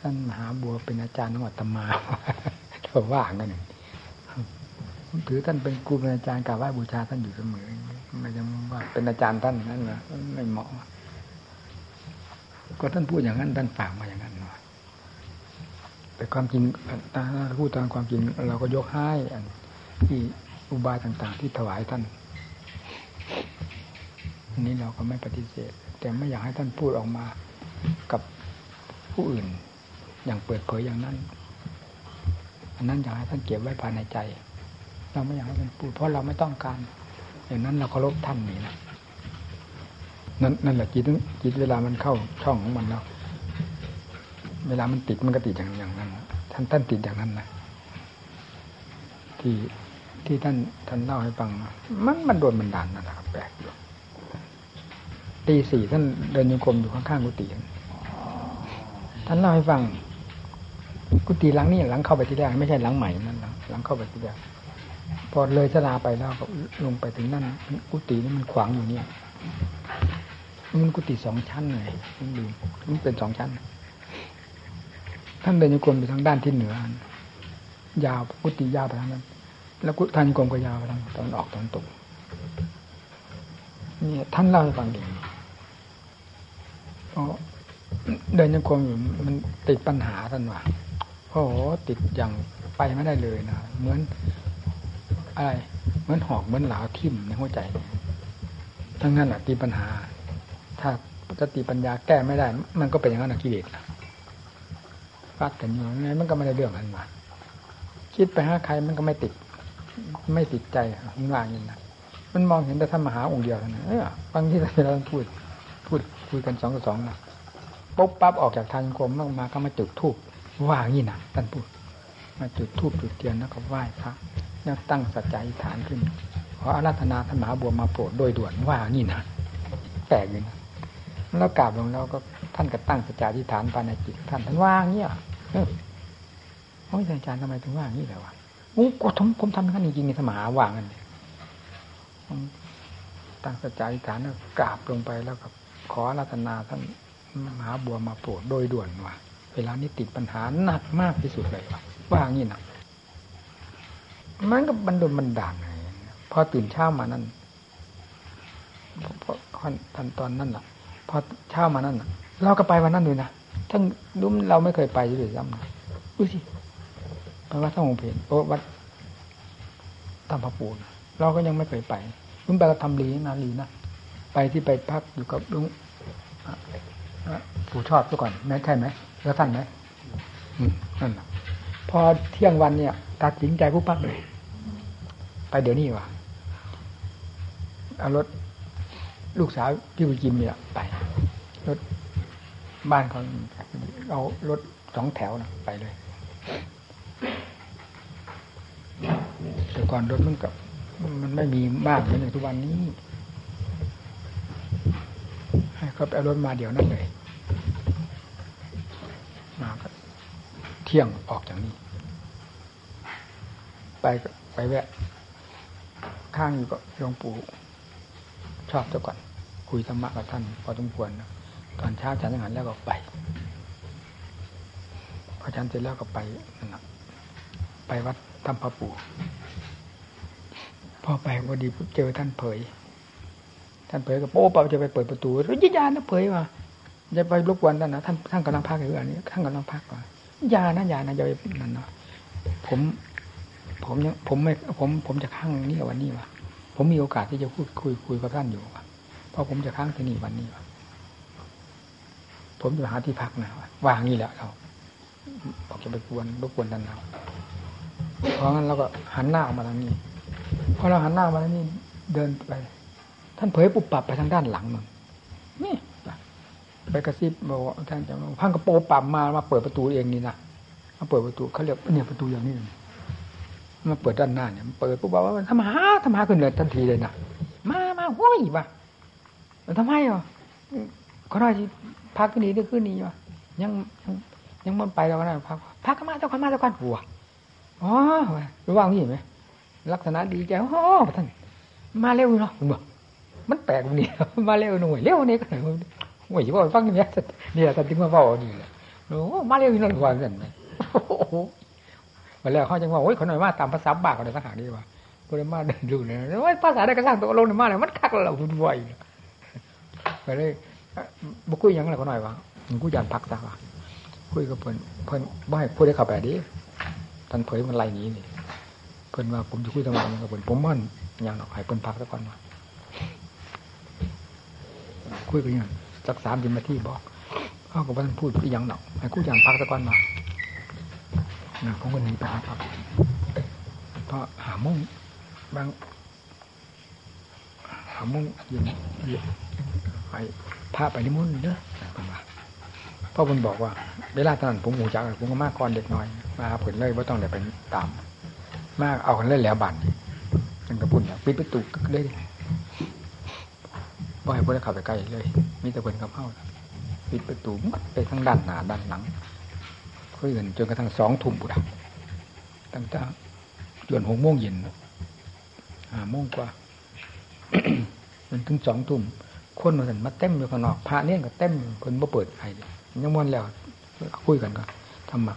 ท่านมหาบัวเป็นอาจารย์ของอัตมาเราว่ากันถือท่านเป็นครูเป็นอาจารย์กราบไหว้บูชาท่านอยู่เสมอไม่ยังว่าเป็นอาจารย์ท่านนั่นนะไม่เหมาะก็ท่านพูดอย่างนั้นท่านฝากมาอย่างนั้น แต่ความจริงถ้าพูดตามความจริง เราก็ยกให้อันที่อุบายต่างๆ ที่ถวายท่านอันนี้เราก็ไม่ปฏิเสธ แต่ไม่อยากให้ท่านพูดออกมากับผู้อื่น อย่างเปิดเผยอย่างนั้น อันนั้นอยากให้ท่านเก็บไว้ภายในใจ เราไม่อยากให้ท่านพูด เพราะเราไม่ต้องการ อย่างนั้นเราเคารพท่านนี่นะนั่นนั่นแหละจิตจิตเวลามันเข้าช่องของมันแล้ว เวลามันติดมันก็ติดอย่างอย่างนั้นท่านท่านติดอย่างนั้นนะที่ที่ท่านท่านเล่าให้ฟัง มันมันโดนบันดาลนั่นแหละครับแปลกอยู่ตีสี่ท่านเดินโยกมอยู่ข้างๆกุฏิท่านเล่าให้ฟัง กุฏิหลังนี้หลังเข้าไปที่แรกไม่ใช่หลังใหม่นั่นหลังเข้าไปที่แรกพอเลยชลาไปแล้วก็ลงไปถึงนั่นกุฏินี่มันขวางอยู่เนี่ยมันกุฏิสองชั้นไงมันดูมันเป็นสองชั้น ท่านเดินโยกมไปทางด้านที่เหนือ ยาวกุฏิยาวไปทางนั้น แล้วกุฏานโยกมก็ยาวไปทางตอนออกตอนตกนี่ท่านเล่าให้ฟังเองเพราะเดินโยกมอยู่มันติดปัญหาท่านว่าโอ้โหติดอย่างไปไม่ได้เลยนะเหมือนอะไรเหมือนหอกเหมือนหลาทิ่มในหัวใจทั้งนั้นแหละตีปัญหา ถ้าสติปัญญาแก้ไม่ได้ มันก็เป็นอย่างนั้นกิเลส ฟัดกันอยู่ไงมันก็ไม่ได้เรื่องอันมาคิดไปหาใครมันก็ไม่ติด ไม่ติดใจมันว่าอย่างนี้นะมันมองเห็นแต่ท่านมหาองค์เดียวเท่านั้นเออบางที่เราพูด พูดคุยกันสองต่อสองนะปุ๊บปั๊บออกจากทางกรมมามาก็มาจุดทูบว่างี้นะท่านพูด มาจุดทูบจุดเทียนแล้วก็ไหว้พระแล้วตั้งสัจจะอธิษฐานขึ้นขออาราธนาท่านมหาบัวมาโปรดโดยด่วนว่านี่นะแปลกอยู่นะแล้วกราบลงแล้วก็ท่านก็ตั้งสัจจะอธิษฐานภายในจิตท่านท่านว่าอย่างนี้อะเออโอ้ยอาจารย์ทำไมถึงว่าอย่างนี้เลยวะโอ้ก็ผมผมทำอย่างนั้นจริงๆในสมาว่างกันเลยตั้งสัจจะอฐานแล้วกราบลงไปแล้วก็ขอราธนาท่านมหาบัวมาโปรดโดยด่วนว่าเวลานี้ติดปัญหาหนักมากที่สุดเลยว่ะว่าอย่างนี้นะมันก็บันดลบันดาลไงพอตื่นเช้ามานั่นพอท่านตอนนั้นล่ะ พอเช้ามานั่นเราก็ไปวันนั้นด้วยนะ ทั้งรู้เราไม่เคยไปเลยซ้ำนะดูสิไปวัดท่าองเพนโอ้วัดตามพระปูนเราก็ยังไม่เคยไปรุ่นไปเราทำลีนะลีนะไปที่ไปพักอยู่กับลุงผู้ชอบซะก่อนนั่นใช่ไหมแล้วท่านไหมนั่นพอเที่ยงวันเนี่ย ตัดสินใจผู้ปั๊บเลย ไปเดี๋ยวนี้ว่ะเอารถลูกสาวพี่บุญจิมเนี่ยไปรถบ้านเขา เอารถสองแถวนะไปเลยแต่ก่อนรถมันกับ มันไม่มีมากเหมือนอย่างทุกวันนี้ให้เขาไปเอารถมาเดี๋ยวนั้นเลย มาก็เที่ยงออกจากนี้ ไปไปแวะ ข้างอยู่ก็หลวงปู่ชอบเจ้าก่อน คุยธรรมะกับท่านพอสมควรตอนเช้าฉันอาหารแล้วก็ไป ฉันเสร็จแล้วก็ไปนะไปวัดธรรมพระปู่พอไปพอดีเจอท่านเผย ท่านเผยก็โป๊เปล่าจะไปเปิดประตูหรือยิยานะเผยว่าจะไปรบกวนท่านนะท่านท่านกำลังพักอยู่อันนี้ท่านกำลังพักว่ายานะยานะอย่าไปนั่นเนาะผมผมยังผมไม่ผมผมจะข้างนี้วันนี้วะผมมีโอกาสที่จะพูดคุยคุยกับท่านอยู่วะเพราะผมจะค้างที่นี่วันนี้วะผมจะหาที่พักนะวางนี่แหละเรา บอกจะไปกวนรบกวนท่านเราเพราะงั้นเราก็หันหน้าออกมาทางนี้พอเราหันหน้ามาทางนี้เดินไป ท่านเผยปุบปับไปทางด้านหลังมันนี่ไปกระซิบบอกว่าท่านจะพังกระโปรงปับมามาเปิดประตูเองนี่นะมาเปิดประตูเขาเรียกเนี่ยประตูอย่างนี้มาเปิดด้านหน้าเนี่ยเปิดปุ๊บบอกว่าทำหาทำหาขึ้นเลยทันทีเลยนะมามาโว้ยวะทำไมอะเขาได้พักขึ้นนี้ได้ขึ้นนี้วะยังยัง ยังมันไปเราก็ได้พักพักกันมาเจ้าคนมาเจ้าคนหัวอ๋อรู้ว่างี้ไหมลักษณะดีใจโอ้ท่านมาเร็วเนาะบอกมันแปลกนี่มาเร็วหน่อยเร็วนี่ก็หน่อยโอ้ยว่าฟังอย่างนี้นี่แหละท่านถึงมาบอกนี่แหละโอ้มาเร็วนั่นกว่ากันไหมมาแล้วเขาจังว่าโอ้ยเขาหน่อยมาตามภาษาบากอะไรสักหาดีว่าก็เลยมาเดินดูเนี่ยว่าภาษาได้กระสร้างตัวลงในมาเลยมันคักเราวุ่นวายไปเลยบุคุยยังอะไงก็หน่อยวะกูยานพักซะวะ คุยกับเพิ่นเพิ่นบ่ให้พูดได้ขับแบบนี้ท่านเผยมันไรนี้นี่เพิ่นว่าผมจะคุยทำไมกับเพิ่นผมมันยังหรอกให้เพิ่นพักซะก่อนว่าคุยกันยังสักสามสิบนาทีบอกเขากับท่านพูดยังหรอกให้กูยานพักซะก่อนว่าผมก็หนีไปหาพักเพราะหามุ่งบางหามุ่งเย็นเย็นไปพาไปนิมนต์เนอะเป็นว่า พ่อคุณบอกว่าเวลาตอนนั้นผมหูจักผมก็มากก่อนเด็กน้อย มาผลเลยว่าต้องเดี๋ยวไปตาม มากเอากันเล่นแล้วบันจังกระปุ่นปิดประตูเลยบ่ให้พวกได้ขับไปใกล้เลย มีแต่คนกับเข้าปิดประตูมัดไปทั้งด้านหน้าด้านหลังคุยกันจนกระทั่งสองทุ่มบุดตั้งแต่จนหกโมงเย็นห้าโมงกว่าจนถึงสองทุ่มคนมาสันมาเต็มอยู่ข้างนอกพระเนี่ยก็เต็มคนบ่เปิดใครเลย ยังวันแล้วคุยกันก็ทำมา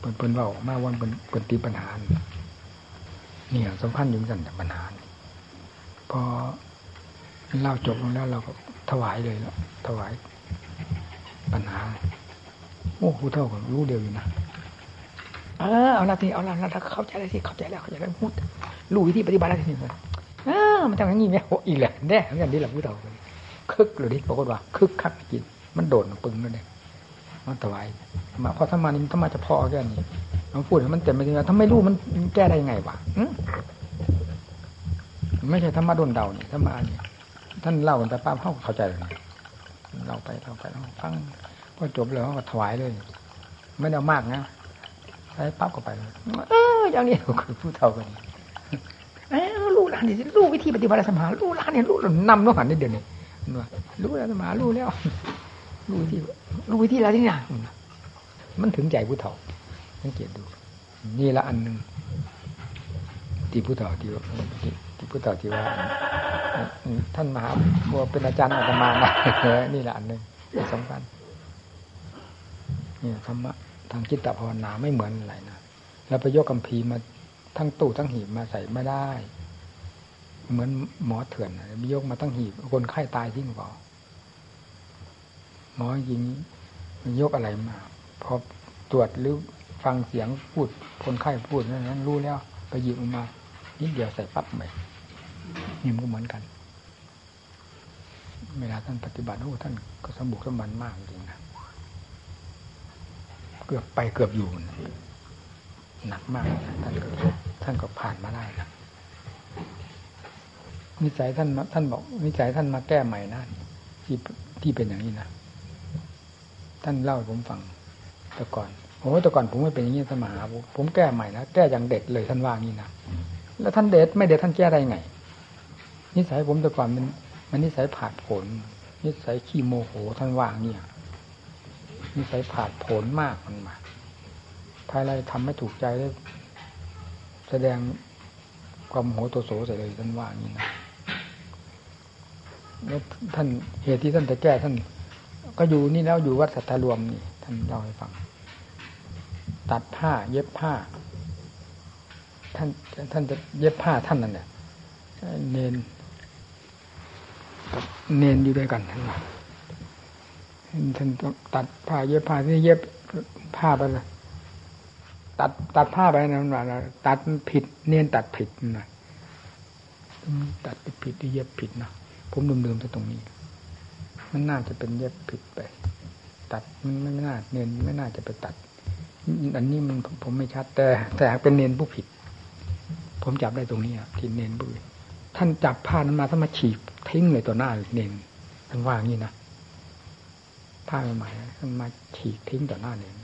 เปิดเปิดเบามาวันเป็นเป็นตีปัญหาเนี่ยสัมพันธ์ยุ่งกันแต่ปัญหาพอเล่าจบลงแล้วเราก็ถวายเลยแล้วถวายปัญหาโอ้ผู้เท่ากันรู้เดียวอยู่นะเออเอาละทีเอาละละเข้าใจแล้วสิเข้าใจแล้วเข้าใจแล้วพูดรู้วิธีปฏิบัติแล้วทีนี้เออมันทำอย่างนี้ไหมโอ้อีกแหละแน่เหมือนกันนี่แหละผู้เท่ากันคึกเลยดิปรากฏว่าคึกคักจิต มันโดดปึงเลยเนี่ยมันถวายมาพอถ้ามานี่ถ้ามาจะพอแค่นี้มันพูดมันเต็มไปทีถ้าไม่รู้มันแก้ได้ยังไงวะไม่ใช่ธรรมะโดนเดาเนี่ยธรรมะเนี่ยท่านเล่ากันแต่ป้าเข้าเข้าใจเลยเราไปเราไปเราฟังพอจบแล้วก็ถวายเลย ไม่ได้มากนะใช้ปั๊บก็ไปเลยเอออย่างนี้คือผู้เท่ากันเออรู้ร้านนี่รู้วิธีปฏิบัติสมารู้ร้านนี่รู้นำน้องหันนี่เดี๋ยวนี้รู้แล้วสมารู้แล้ว รู้วิธีรู้วิธีแล้วที่นี่มันถึงใจผู้เฒ่าสังเกตดู นี่ละอันหนึ่งที่ผู้เฒ่าที่ว่าที่ผู้เฒ่าที่ว่าท่านมหาบัวเป็นอาจารย์อาตมานะนี่ละอันหนึ่งสำคัญนี่ธรรมะทางจิตตภาวนาไม่เหมือนอะไรนะแล้วไปยกกัมพีมาทั้งตู้ทั้งหีบมาใส่ไม่ได้ เหมือนหมอเถื่อนไปยกมาทั้งหีบคนไข้ตายทิ้งเปล่า หมอยิงยกอะไรมา พอตรวจหรือฟังเสียงพูดคนไข้พูดนั้นรู้แล้ว ไปหยิบออกมา นิดเดียวใส่ปั๊บไปนี่มันก็เหมือนกัน เวลาท่านปฏิบัติโอ้ท่านก็สมบุกสมบันมากจริงนะเกือบไปเกือบอยู่หนักมากท่านก็ท่านก็ผ่านมาได้นะนิสัยท่านท่านบอกนิสัยท่านมาแก้ใหม่นะที่ที่เป็นอย่างนี้นะ ท่านเล่าให้ผมฟังแต่ก่อนโอ้แต่ก่อนผมไม่เป็นอย่างนี้สมาหาผมแก้ใหม่นะแก้อย่างเด็ดเลยท่านว่างี้นะแล้วท่านเด็ดไม่เด็ดท่านแก้ได้ไง นิสัยผมแต่ก่อนมันมันนิสัยผาดผล นิสัยขี้โมโหท่านว่าเนี่ยนิสัยผาดผลมากมันมาภายไรทำไม่ถูกใจแล้วแสดงความโหโตโสใส่เลยท่านว่านี่นะแล้วท่านเหตุที่ท่านจะแก้ท่าน ก็อยู่นี่แล้วอยู่วัดสัทธารวมนี่ท่านเล่าให้ฟัง ตัดผ้า เย็บผ้า ท่านท่านจะเย็บผ้าท่านนั่นแหละเนนเนนอยู่ด้วยกันท่านว่าท่านตัดผ้าเย็บผ้าที่เย็บผ้าไปเลยตัดตัดผ้าไปนะมันว่าตัดผิด เนียนตัดผิดนะตัดผิดที่เย็บผิดนะผมลืมๆตรงนี้ มันน่าจะเป็นเย็บผิดไป ตัดมันไม่น่าเนียนไม่น่าจะไปตัด อันนี้มันผมไม่ชัดแต่ แต่เป็นเนียนผู้ผิด ผมจับได้ตรงนี้ที่เนียนบุญท่านจับผ้านั้นมาท่านมาฉีกทิ้งเลยต่อหน้าเนียนท่านว่าอย่างนี้นะผ้าใหม่ๆท่านมาฉีกทิ้งต่อหน้าเนียน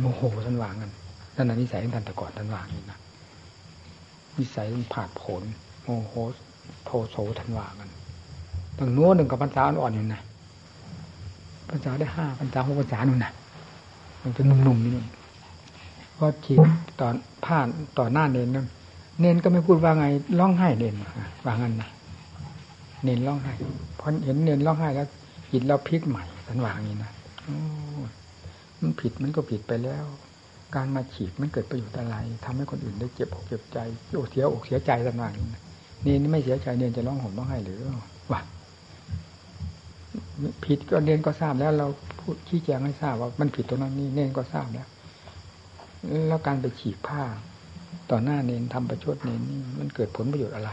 โมโหท่านวางกันนั่นน่ะนิสัยท่านแต่ก่อนท่านวางนี่นะนิสัยมันผาดผลโมโหโทโสท่านวางกัน ตั้งนู้นหนึ่งกับพรรษาอ่อนอยู่นะพรรษาได้ห้าพรรษาหกพรรษานู่นนะมันจะนุ่มๆนี่นู่นก็ฉีดต่อผ่านต่อหน้าเนนนั่นเนนก็ไม่พูดว่าไงร้องไห้เนนว่างั้นนะเนนร้องไห้พอเห็นเนนร้องไห้แล้วจิตเราพลิกใหม่ท่านวางอย่างนี้นะมันผิดมันก็ผิดไปแล้ว การมาฉีดมันเกิดประโยชน์อะไรทำให้คนอื่นได้เจ็บอกเจ็บใจโอเสียอกเสียใจต่างๆนี่นี่ไม่เสียใจเนียนจะร้องห่มร้องไห้หรือวะ ผิดก็เนียนก็ทราบแล้ว เราพูดชี้แจงให้ทราบว่ามันผิดตรงนั้นนี่เนียนก็ทราบแล้ว แล้วการไปฉีกผ้า ต่อหน้าเน้นทำประชดเน้นนี่มันเกิดผลประโยชน์อะไร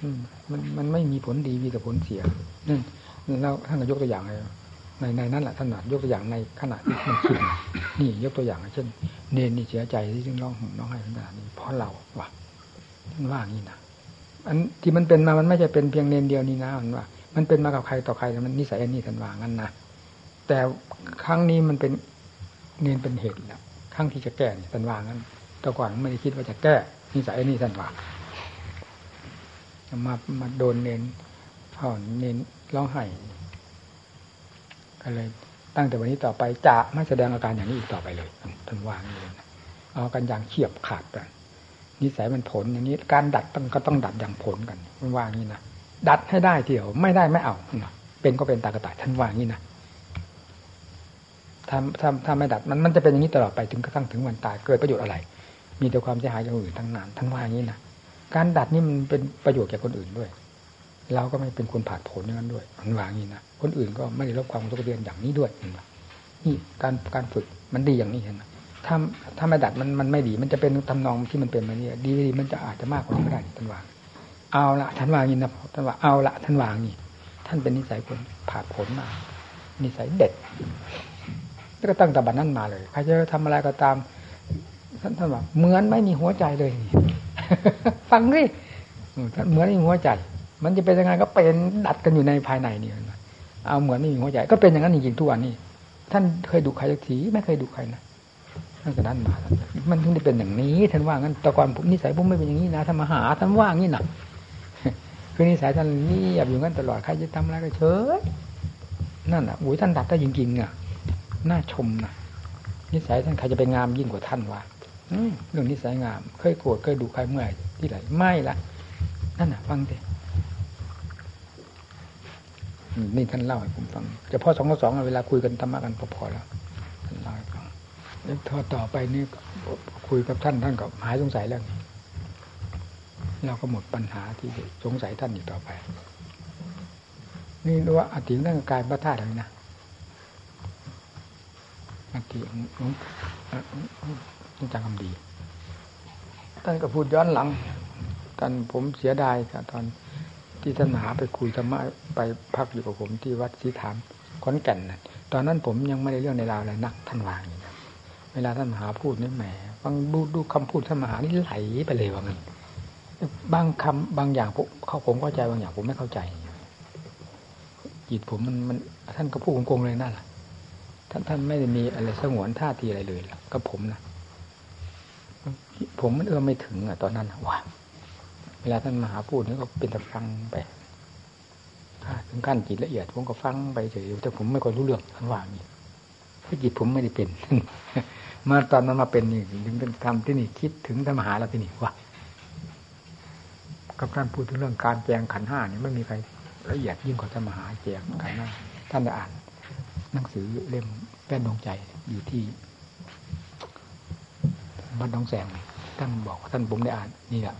อืมมันมันไม่มีผลดีมีแต่ผลเสียนั่นเราท่านก็ยกตัวอย่างเลยในในนั้นแหละท่านยกตัวอย่างในขณะที่มันคิดนี่ยกตัวอย่างเช่น เนนนี่เสียใจที่จึงร้องห่มร้องไห้ขนาดนี้เพราะเราว่ะท่านว่างี้นะอันที่มันเป็นมามันไม่ใช่เป็นเพียงเนนเดียวนี่นะมันว่า มันเป็นมากับใครต่อใครมันนิสัยอันนี้ท่านวางั้นนะแต่ครั้งนี้มันเป็นเนียนเป็นเหตุแล้วครั้งที่จะแก้นี่ท่านวางั้นแต่ก่อนไม่ได้คิดว่าจะแก้นิสัยอันนี้ท่านว่ามามาโดนเนนพ่อเนนร้องไห้ก็เลยตั้งแต่วันนี้ต่อไปจะไม่แสดงอาการอย่างนี้อีกต่อไปเลยท่านวางเลยนะเอากันอย่างเฉียบขาดกันนิสัยมันผลอย่างนี้การดัดต้องก็ต้องดัดอย่างผลกันมันวางนี้นะ ดัดให้ได้เที่ยว ไม่ได้ไม่เอาเป็นก็เป็นตากระต่ายท่านว่างี้นะถ้าถ้าถ้าไม่ดัดมันมันจะเป็นอย่างนี้ตลอดไปถึงกระทั่งถึงวันตายเกิดประโยชน์อะไร มีแต่ความเสียหายอย่างอื่นทั้งนั้นท่านว่าอย่างนี้นะการดัดนี่มันเป็นประโยชน์แก่คนอื่นด้วย เราก็ไม่เป็นคนผ่านผลอย่างนั้นด้วยมันว่างี้นะคนอื่นก็ไม่ได้รับความทุกข์เรียนอย่างนี้ด้วยนี่การการฝึกมันดีอย่างนี้เห็นไหมถ้าถ้าไม่ดัดมันมันไม่ดี มันจะเป็นทำนองที่มันเป็นมาเนี่ยดีดีมันจะอาจจะมากกว่านี้ก็ได้ท่านว่า เอาละท่านวางี้นะท่านว่าเอาละท่านวางนี่ ท่านเป็นนิสัยคนผ่าผลมานิสัยเด็ดแล้วก็ตั้งแต่บัดนั้นมาเลยใครจะทำอะไรก็ตาม ท่านท่านว่าเหมือนไม่มีหัวใจเลยนี่ฟังดิท่านเหมือนไม่มีหัวใจ มันจะเป็นยังไงก็เป็นดัดกันอยู่ในภายในนี่เอาเหมือนไม่มีหัวใจ ก็เป็นอย่างนั้นจริงๆทุกวันนี้ท่านเคยดูใครสักทีไม่เคยดูใครนะตั้งแต่นั้นมา มันถึงได้เป็นอย่างนี้ ท่านว่างั้นแต่ก่อนผมนิสัยผมไม่เป็นอย่างนี้นะท่านมาหาท่านว่างี้หนัก คือนิสัยท่านนี่แบอยู่งั้นตลอดใครจะทำอะไรก็เฉยนั่นอะอุ้ยท่านดัดได้จริงๆอะน่าชมนะนิสัยท่านใครจะไปงามยิ่งกว่าท่านวะเรื่องนิสัยงาม เคยโกรธเคยดูใครเมื่อไหร่ที่ไหนไม่ละนั่นน่ะ ฟังดินี่ท่านเล่าให้ผมฟังจะพ่อสองต่อสองเวลาคุยกันธรรมะกันพอๆแล้วท่านเล่าให้ฟังแล้วต่อไปนี่คุยกับท่านท่านก็หายสงสัยแล้ว เราก็หมดปัญหาที่สงสัยท่านอีกต่อไป นี่ว่าอธิเรื่องกายพระธาตุอะไรนะอธิของต้องจำคำดี ท่านก็พูดย้อนหลังตอนผมเสียดายค่ะตอนที่ท่านมหาไปคุยธรรมะไปพักอยู่กับผมที่วัดศรีถามขอนแก่นนะตอนนั้นผมยังไม่ได้เรื่องในราวอะไรนักท่านวางอย่างนี้เวลาท่านมหาพูดนี่แหมบางดูดูคำพูดท่านมหานี่ไหลไปเลยว่างั้น บางคำบางอย่างผมเขาผมเข้าใจบางอย่างผมไม่เข้าใจจิตผมมันมัน ท่านก็พูดโกงๆเลยนั่นแหละท่านท่านไม่ได้มีอะไรสงวนท่าทีอะไรเลยกับผมนะผมมันเอื้อไม่ถึงอะตอนนั้นว่าเวลาท่านมหาพูดนี่ก็เป็นแต่ฟังไปถึงขั้นจิตละเอียด ผมก็ฟังไปเฉยแต่ผมไม่ค่อยรู้เรื่องท่านว่านี่เพราะจิตผมไม่ได้เป็นมาตอนนั้นมาเป็นนี่ถึงเป็นทำที่นี่คิดถึงธรรมหาแล้วที่นี่ว่า กับท่านพูดถึงเรื่องการแจงขันห้านี่ไม่มีใครละเอียดยิ่งกว่าธรรมหาแจงขันห้าท่านได้อ่าน หนังสือเล่มแป้นดวงใจอยู่ที่บ้านน้องแสงท่านบอกท่านผมได้อ่านนี่แหละ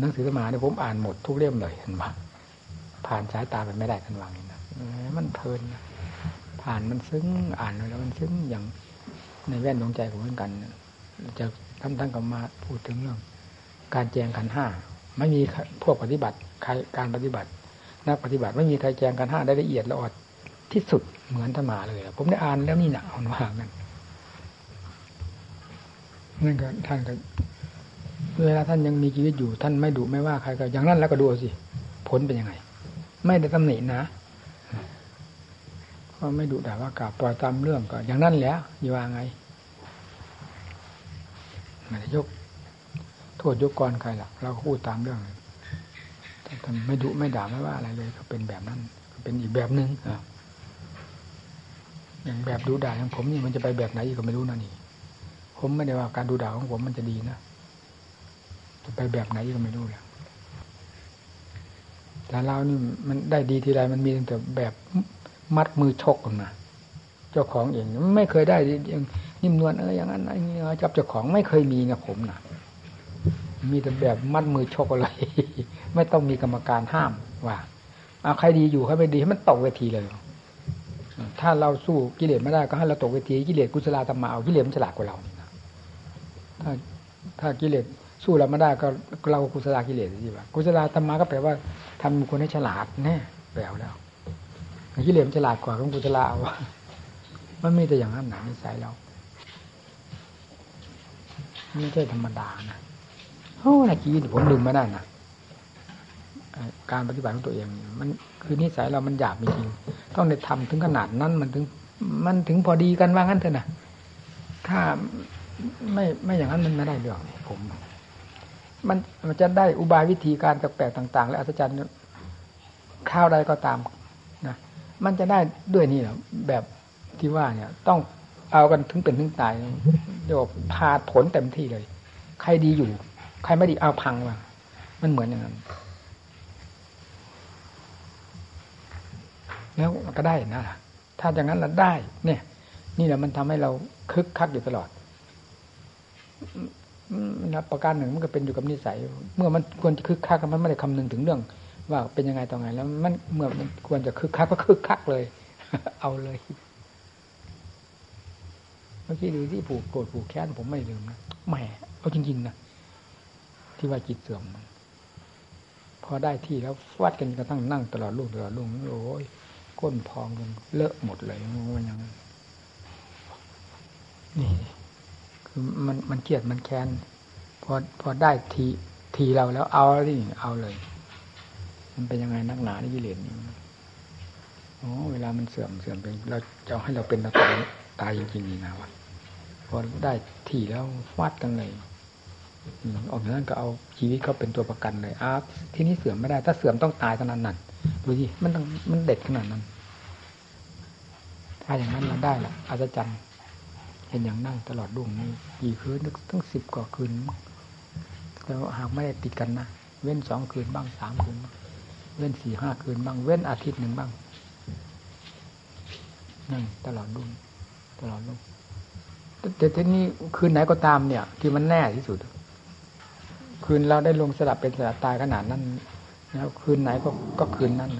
หนังสือธรรมหาเนี่ยผมอ่านหมดทุกเล่มเลยเห็นไหมผ่านสายตาไปไม่ได้ท่านวางนี่นะมันเพลินผ่านมันซึ้งอ่านแล้วมันซึ้งอย่างในแว่นดวงใจผมเหมือนกันจะท่านท่านก็มาพูดถึงเรื่อง การแจงขันห้า ไม่มีพวกปฏิบัติใครการปฏิบัติ นักปฏิบัติไม่มีใครแจงขันห้าได้ละเอียดละออดที่สุดเหมือนธรรมาเลย ผมได้อ่านแล้วนี่หนาคนว่ากันนั่นก็ท่านก็เวลาท่านยังมีชีวิตอยู่ ท่านไม่ดุไม่ว่าใครก็อย่างนั้นแล้วก็ดูสิผลเป็นยังไง ไม่ได้ตำหนินะก็ไม่ดุด่าว่ากล่าวปล่อยตามเรื่องก็อย่างนั้นแหละอยู่ว่าไงม่ได้ยก ทษยกกรใครหรอกเราพูดตามเรื่องท่านไม่ดุไม่ด่าไม่ว่าอะไรเลยก็เป็นแบบนั้น เป็นอีกแบบหนึ่งอย่างแบบดูด่าของผมนี่มันจะไปแบบไหนอีกก็ไม่รู้นะนี่ ผมไม่ได้ว่าการดูด่าของผมมันจะดีนะจะไปแบบไหนก็ไม่รู้แล้วแต่เรานี่มันได้ดีทีไรมันมีแต่แบบมัดมือชกกันมาเจ้าของเองไม่เคยได้ยังนิ่มนวลเอะไรอย่างนั้นอะไรเงี้จับเจ้าของไม่เคยมีนะผมนะ มีแต่แบบมัดมือชกอะไร ไม่ต้องมีกรรมการห้ามว่าเอาใครดีอยู่ใครไม่ดีให้มันตกเวทีเลย ถ้าเราสู้กิเลสไม่ได้ก็ให้เราตกเวทีกิเลสกุศลธรรมะเอากิเลสมันฉลาดกว่าเราถ้าถ้ากิเลสสู้เราไม่ได้ก็เรากุศลกิเลสสิว่ากุศลธรรมะก็แปลว่าทำคนให้ฉลาดแน่แปลแล้วกิเลสฉลาดกว่าของกุศลเอามันไม่แต่อย่างนั้นหนานิสัยเราไม่ใช่ธรรมดานะ โอ้ตะกี้ผมลืมไม่ได้นะการปฏิบัติของตัวเอง มันคือนิสัยเรามันหยาบจริงต้องได้ทำถึงขนาดนั้นมันถึง มันถึงพอดีกันว่างั้นเถอะนะถ้าไม่ไม่อย่างนั้นมันไม่ได้เรื่องผม มันมันจะได้อุบายวิธีการแปลกๆต่าง ๆ และอัศจรรย์ข้าวใดก็ตามนะมันจะได้ด้วยนี่แหละแบบที่ว่าเนี่ย ต้องเอากันถึงเป็นถึงตายเดี๋ยวพาผลเต็มที่เลย ใครดีอยู่ ใครไม่ดีเอาพังว่ะมันเหมือนอย่างนั้นแล้วก็ได้นะถ้าอย่างนั้นเราได้ เนี่ย นี่แหละมันทำให้เราคึกคักอยู่ตลอดนะประการหนึ่งมันก็เป็นอยู่กับนิสัย เมื่อมันควรจะคึกคักมันไม่ได้คำนึงถึงเรื่อง ว่าเป็นยังไงต่อไง แล้ว มันเมื่อมันควรจะคึกคักก็คึกคักเลย เอาเลยเมื่อกี้ดูที่ผูกโกรธผูกแค้นผมไม่ลืมนะแหมเอาจริงๆนะ ที่ว่าจิตเสื่อมพอได้ที่แล้วฟัดกันกระทั่งนั่งตลอดลูกตลอดลูกโอ้ยก้นพองกันเลอะหมดเลยมันยังนี่คือมันมันเกลียดมันแค้นพอพอได้ทีทีเราแล้วเอาที่เอาเลย มันเป็นยังไงนักหนาที่กิเลสนี่โอ้เวลามันเสื่อมเสื่อมไปเราจะให้เราเป็นตายตายจริงๆนี่นะวะพอได้ทีแล้วฟาดกันเลย ออกจากนั้นก็เอาชีวิตเขาเป็นตัวประกันเลยอ้าที่นี้เสื่อมไม่ได้ ถ้าเสื่อมต้องตายขนาดนั้นดูสิมันต้องมันเด็ดขนาดนั้น ถ้าอย่างนั้นเราได้ละอาจจะจำเห็นอย่างนั่งตลอดดวงนี้กี่คืนตั้งสิบกว่าคืนแต่หากไม่ได้ติดกันนะเว้นสองคืนบ้างสามคืนเว้นสี่ห้าคืนบ้างเว้นอาทิตย์หนึ่งบ้างนั่งตลอดดุงตลอดดุงแต่ทีนี้คืนไหนก็ตามเนี่ย ที่มันแน่ที่สุด คืนเราได้ลงสลับเป็นสลับตายขนาดนั้นแล้วคืนไหนก็ก็คืนนั้น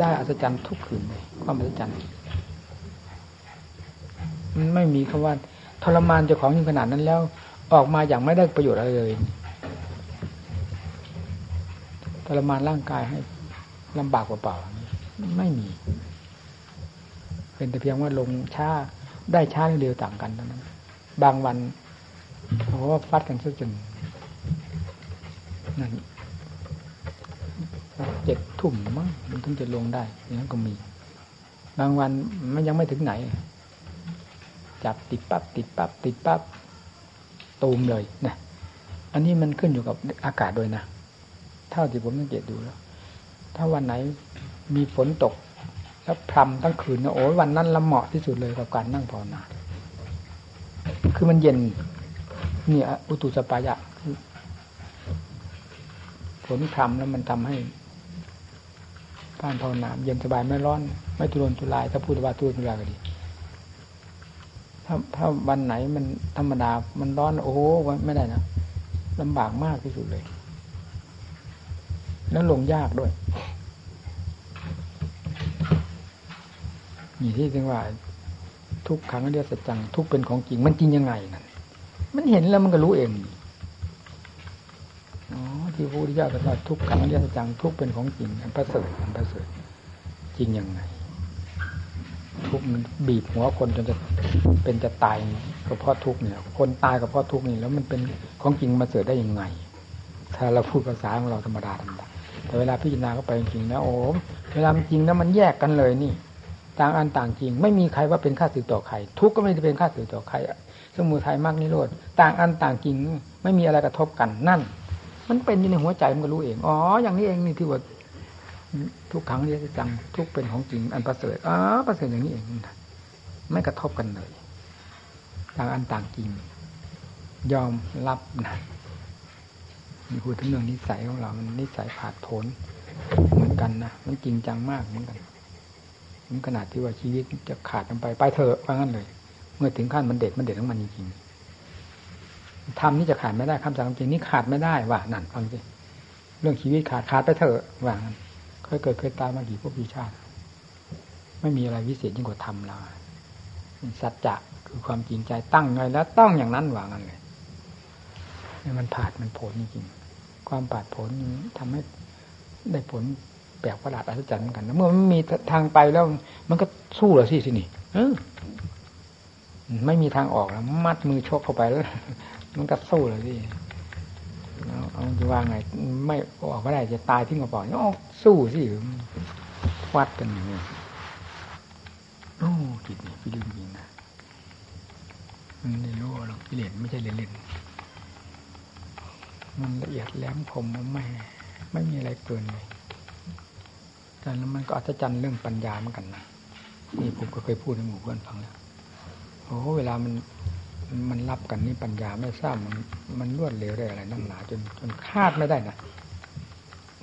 ได้อัศจรรย์ทุกคืนเลยความอัศจรรย์มันไม่มีคำว่าทรมานเจ้าของยิ่งขนาดนั้นแล้ว ออกมาอย่างไม่ได้ประโยชน์อะไรเลยทรมานร่างกายให้ลำบากเปล่าๆไม่มี เป็นแต่เพียงว่าลงช้าได้ช้าเร็วต่างกันเท่านั้น บางวันเพราะว่าฟัดกันซะจน นั่นเจ็ดทุ่มมั้งมันถึงจะลงได้อย่างนั้นก็มี บางวันมันยังไม่ถึงไหน จับติดปั๊บติดปั๊บติดปั๊บตูมเลยนะอันนี้มันขึ้นอยู่กับอากาศด้วยนะเท่าที่ผมสังเกตดูแล้ว ถ้าวันไหนมีฝนตก แล้วพรำทั้งคืนนะโอ้ยวันนั้นละเหมาะที่สุดเลยกับการนั่งภาวนาคือมันเย็นเนี่ยอุตุสปายะ นพรำแล้วมันทำให้การภาวนาเย็นสบายไม่ร้อน ไม่ทุรนทุราย ถ้าพูดว่าทุรนทุรายก็ดีถ้าถ้าวันไหนมันธรรมดา มันร้อนโอ้โหไม่ได้นะลำบากมากที่สุดเลย แล้วลงยากด้วยนี่ที่ถึงว่า ทุกครั้งเรียกสัจจังทุกเป็นของจริงมันจริงยังไงนั่นมันเห็นแล้วมันก็รู้เอง ที่พระพุทธเจ้าตรัสทุกขังเรียกจังทุกเป็นของจริงอันประเสริฐอันประเสริฐจริงยังไงทุกมันบีบหัวคนจนจะเป็นจะตายก็เพราะทุกเนี่ย คนตายก็เพราะทุกนี่แล้วมันเป็นของจริงมาเสริฐได้ยังไง ถ้าเราพูดภาษาของเราธรรมดาธรรมดาแต่เวลาพิจารณาเข้าไปจริงนะโอ้เวลามันจริงนะมันแยกกันเลยนี่ ต่างอันต่างจริง ไม่มีใครว่าเป็นข้าศึกต่อใคร ทุกก็ไม่ได้เป็นข้าศึกต่อใครสมุทัยมากนิโรธต่างอันต่างจริง ไม่มีอะไรกระทบกันนั่น มันเป็นอยู่ในหัวใจมันก็รู้เอง อ๋อ อย่างนี้เองนี่ที่ว่าทุกครั้งเรียกจัง ทุกเป็นของจริงอันประเสริฐอ๋อประเสริฐอย่างนี้เอง ไม่กระทบกันเลยต่างอันต่างจริง ยอมรับนะมีพูดถึงเรื่องนิสัยของเรา มันนิสัยผาดโผนเหมือนกันนะ มันจริงจังมากเหมือนกันมันขนาดที่ว่าชีวิตจะขาดกันไป ไปเถอะว่างั้นเลย เมื่อถึงขั้นมันเด็ดมันเด็ดของมันจริงๆ ธรรมนี่จะขาดไม่ได้คำสั่งจริงนี่ขาดไม่ได้ว่านั่นฟังสิเรื่องชีวิตขาดขาดไปเถอะว่างันเคยเกิดเคยตายมากี่พวกปีชาติ ไม่มีอะไรวิเศษยิ่งกว่าธรรมเราสัจจะคือความจริงใจตั้งไงแล้วต้องอย่างนั้นว่างั้นเลยมันผาดมันผลจริงๆความผาดผลนี้ทำให้ได้ผลแปลกประหลาดอัศจรรย์เหมือนกันเมื่อมันมีทางไปแล้ว มันก็สู้เหรอสิสินี่ไม่มีทางออกแล้วมัดมือชกเข้าไปแล้ว มันก็สู้เลยพี่เอาจะว่าไง ไม่ออกไม่ได้จะตายทิ้งกระป๋องอ๋อสู้สิวัดกันอย่างนี้โอ้จิตนี่พี่ลืมจริงนะมันไม่รู้หรอกกิเลสไม่ใช่เล่นๆมันละเอียดแหลมคมมันไม่ ไม่มีอะไรเกินเลยแต่แล้วมันก็อัศจรรย์เรื่องปัญญาเหมือนกันนะนี่ผมก็เคยพูดให้หมู่เพื่อนฟังแล้วโอ้เวลามัน มันรับกันนี่ปัญญาไม่ทราบมันมันรวดเร็วได้อะไรนั่งหนาจนจนคาดไม่ได้นะ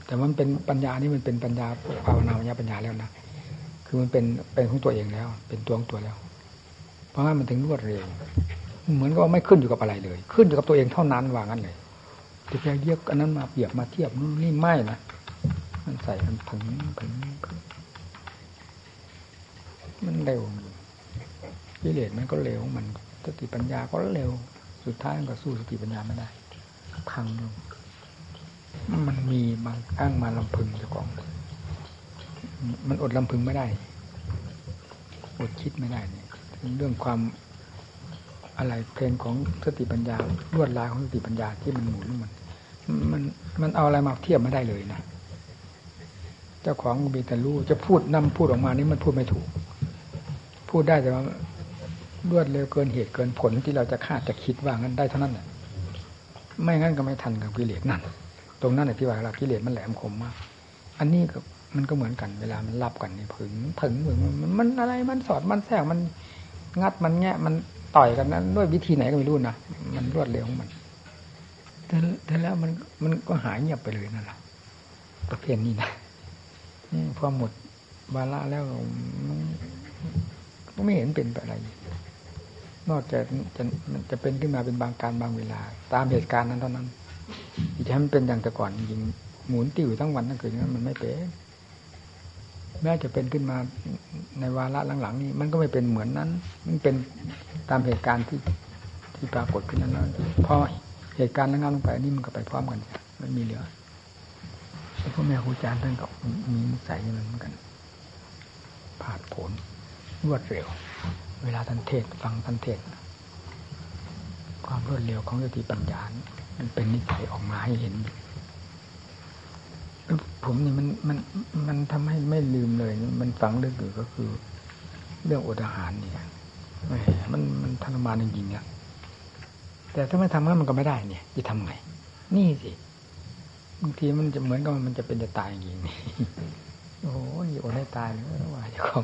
แต่มันเป็นปัญญานี่มันเป็นปัญญาภาวนาปัญญาปัญญาแล้วนะคือมันเป็นเป็นของตัวเองแล้ว เป็นตัวของตัวแล้ว เพราะงั้นมันถึงรวดเร็ว เหมือนกับไม่ขึ้นอยู่กับอะไรเลย ขึ้นอยู่กับตัวเองเท่านั้นว่างั้นเลยจะไปเรียกอันนั้นมาเปรียบมาเทียบนี่ไม่นะมันใส่มันถึงถึงมันเร็วกิเลสมันก็เร็วมัน สติปัญญาก็เร็ว สุดท้ายก็สู้สติปัญญาไม่ได้ พังลงมันมีบางอ้างมาลำพึงเจ้าของ มันอดลำพึงไม่ได้ อดคิดไม่ได้เนี่ยเรื่องความอะไรเพลงของสติปัญญาลวดลายของสติปัญญาที่มันหมุนมัน มันมันเอาอะไรมาเทียบไม่ได้เลยนะเจ้าของมีแต่รู้จะพูดนำพูดออกมานี่มันพูดไม่ถูก พูดได้แต่ว่า รวดเร็วเกินเหตุเกินผลที่เราจะคาดจะคิดว่างั้นได้เท่านั้นแหละไม่งั้นก็ไม่ทันกับกิเลสนั่น ตรงนั้นแหละที่ว่าเรากิเลสมันแหลมคมมาก อันนี้ก็มันก็เหมือนกันเวลามันรับกันนี่ผึงผึงมึงมันมันอะไรมันสอดมันแทรกมันงัดมันแงะมันต่อยกันนั้นด้วยวิธีไหนก็ไม่รู้นะมันรวดเร็วของมันแต่แล้วมันมันก็หายเงียบไปเลยนั่นแหละประเภทนี้นะนี่พอหมดวาระแล้วมันไม่เห็นเป็นอะไร นอกจากจะจะเป็นขึ้นมาเป็นบางการบางเวลา ตามเหตุการณ์นั้นเท่านั้นที่ทำเป็นอย่างแต่ก่อนยิงหมุนติ้วทั้งวันทั้งคืนนั้นมันไม่เป็นแม้จะเป็นขึ้นมาในวาระหลังๆ นี้ มันก็ไม่เป็นเหมือนนั้น มันเป็นตามเหตุการณ์ที่ที่ปรากฏขึ้นนั้นพอเหตุการณ์นั้นลงไปนี่มันก็ไปพร้อมกันไม่มีเหลือแล้วพ่อแม่ครูอาจารย์ท่านก็มีนิสัยอย่างนั้นเหมือนกันผ่านผลรวดเร็ว เวลาท่านเทศฟังท่านเทศ ความรวดเร็วของสติปัญญา มันเป็นนิสัยออกมาให้เห็น ผมนี่มันมันมันทำให้ไม่ลืมเลย มันฝังลึกอยู่ก็คือ เรื่องอดอาหารเนี่ยมันมันทรมานจริงๆเนี่ยแต่ถ้าไม่ทำงั้นมันก็ไม่ได้เนี่ย จะทำไง นี่สิบางทีมันจะเหมือนกับมันจะเป็นจะตายอย่างนี้โอ้โหนี่อดให้ตายเลยว่าจะขอ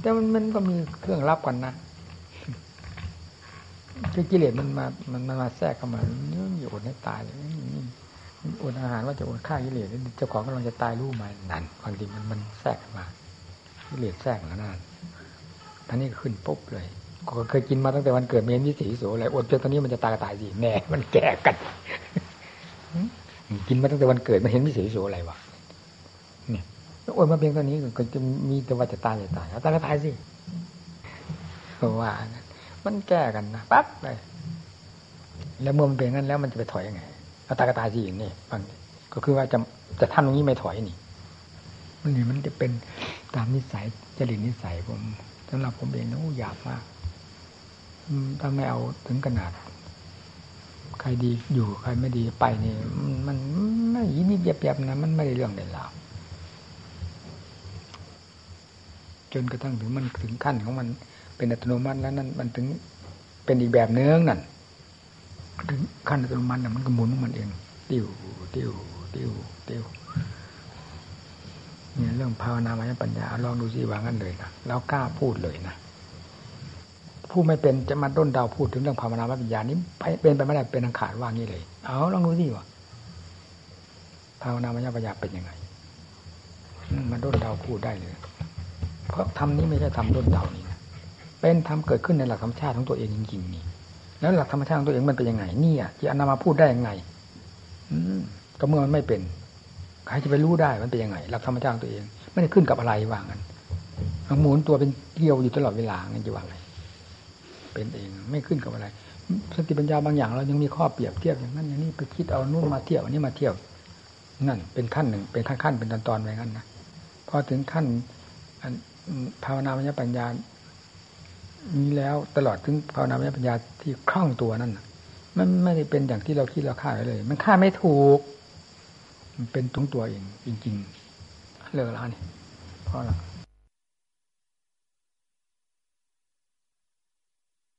แต่มันมันก็มีเครื่องรับกันนะคือกิเลสมันมา มันมาแทรกเข้ามาเนี่ยอยู่อดให้ตายเลยอดอาหารว่าจะอดฆ่ากิเลสเจ้าของกำลังจะตายรู้ไหมนั่นบางทีมันมันแทรกมากิเลสแทรกแล้วนั่นท่านี้ขึ้นปุ๊บเลยก็เคยกินมาตั้งแต่วันเกิดเมียนวิสีโสอะไรอดจนตอนนี้มันจะตายตายสิแน่ มันแก่กัน กินมาตั้งแต่วันเกิดมันเห็นวิสีโสอะไรวะ เนี่ยมาเพียงตอนนี้ก็จะมีแต่ว่าจะตายจะตายเอาตายก็ตายสิว่ามันแก้กันนะปั๊บเลยแล้วเมื่อมันเป็นงั้นแล้วมันจะไปถอยยังไงเอาตายก็ตายสินี่บางก็คือว่าจะจะทำตรงนี้ไม่ถอยนี่มันนี่มันจะเป็นตามนิสัยจริตนิสัยผมสำหรับผมเองนะอยากมากถ้าไม่เอาถึงขนาด ใครดีอยู่ใครไม่ดีไปนี่ มันไม่ยีนี่เบียบๆนะมันไม่ได้เรื่องเด่นราว จนกระทั่งถึงมันถึงขั้นของมันเป็นอัตโนมัติแล้วนั่นมันถึงเป็นอีกแบบเนื้อนั่นถึงขั้นอัตโนมัติมันก็หมุนของมันเองติ้วติ้วติ้วติ้วเนี่ยเรื่องภาวนามายปัญญาลองดูสิวางกันเลยนะแล้วกล้าพูดเลยนะผู้ไม่เป็นจะมาด้นดาวพูดถึงเรื่องภาวนามายปัญญานี้เป็นไปไม่ได้เป็นอังขาดว่างี้เลย เอาลองดูสิว่าภาวนามายปัญญาเป็นยังไงมาด้นดาวพูดได้เลย เพราะทำนี้ไม่ใช่ทำด้นดาวนี่นะเป็นทำเกิดขึ้นในหลักธรรมชาติของตัวเองจริงๆนี่แล้วหลักธรรมชาติของตัวเองมันเป็นยังไงนี่อะที่อนามาพูดได้ยังไง อืมก็เมื่อมันไม่เป็นใครจะไปรู้ได้มันเป็นยังไง หลักธรรมชาติของตัวเอง ไม่ได้ขึ้นกับอะไรว่างั้นหมุนตัวเป็นเกลียวอยู่ตลอดเวลางั้นจะว่าอะไรเป็นเองไม่ขึ้นกับอะไรสติปัญญาบางอย่างเรายังมีข้อเปรียบเทียบอย่างนั้นอย่างนี้ไปคิดเอานู่นมาเทียบอันนี้มาเทียบนั่นเป็นขั้นหนึ่งเป็นขั้นขั้นเป็นตอนตอนไปงั้นนะพอถึงขั้น ภาวนาปัญญานี้แล้วตลอดถึงภาวนาปัญญาที่คล่องตัวนั่นมันไม่ได้เป็นอย่างที่เราคิดเราคาดเลย มันคาดไม่ถูก มันเป็นตรงตัวเองจริง ๆ เลิกแล้วนี่เพราะอะไร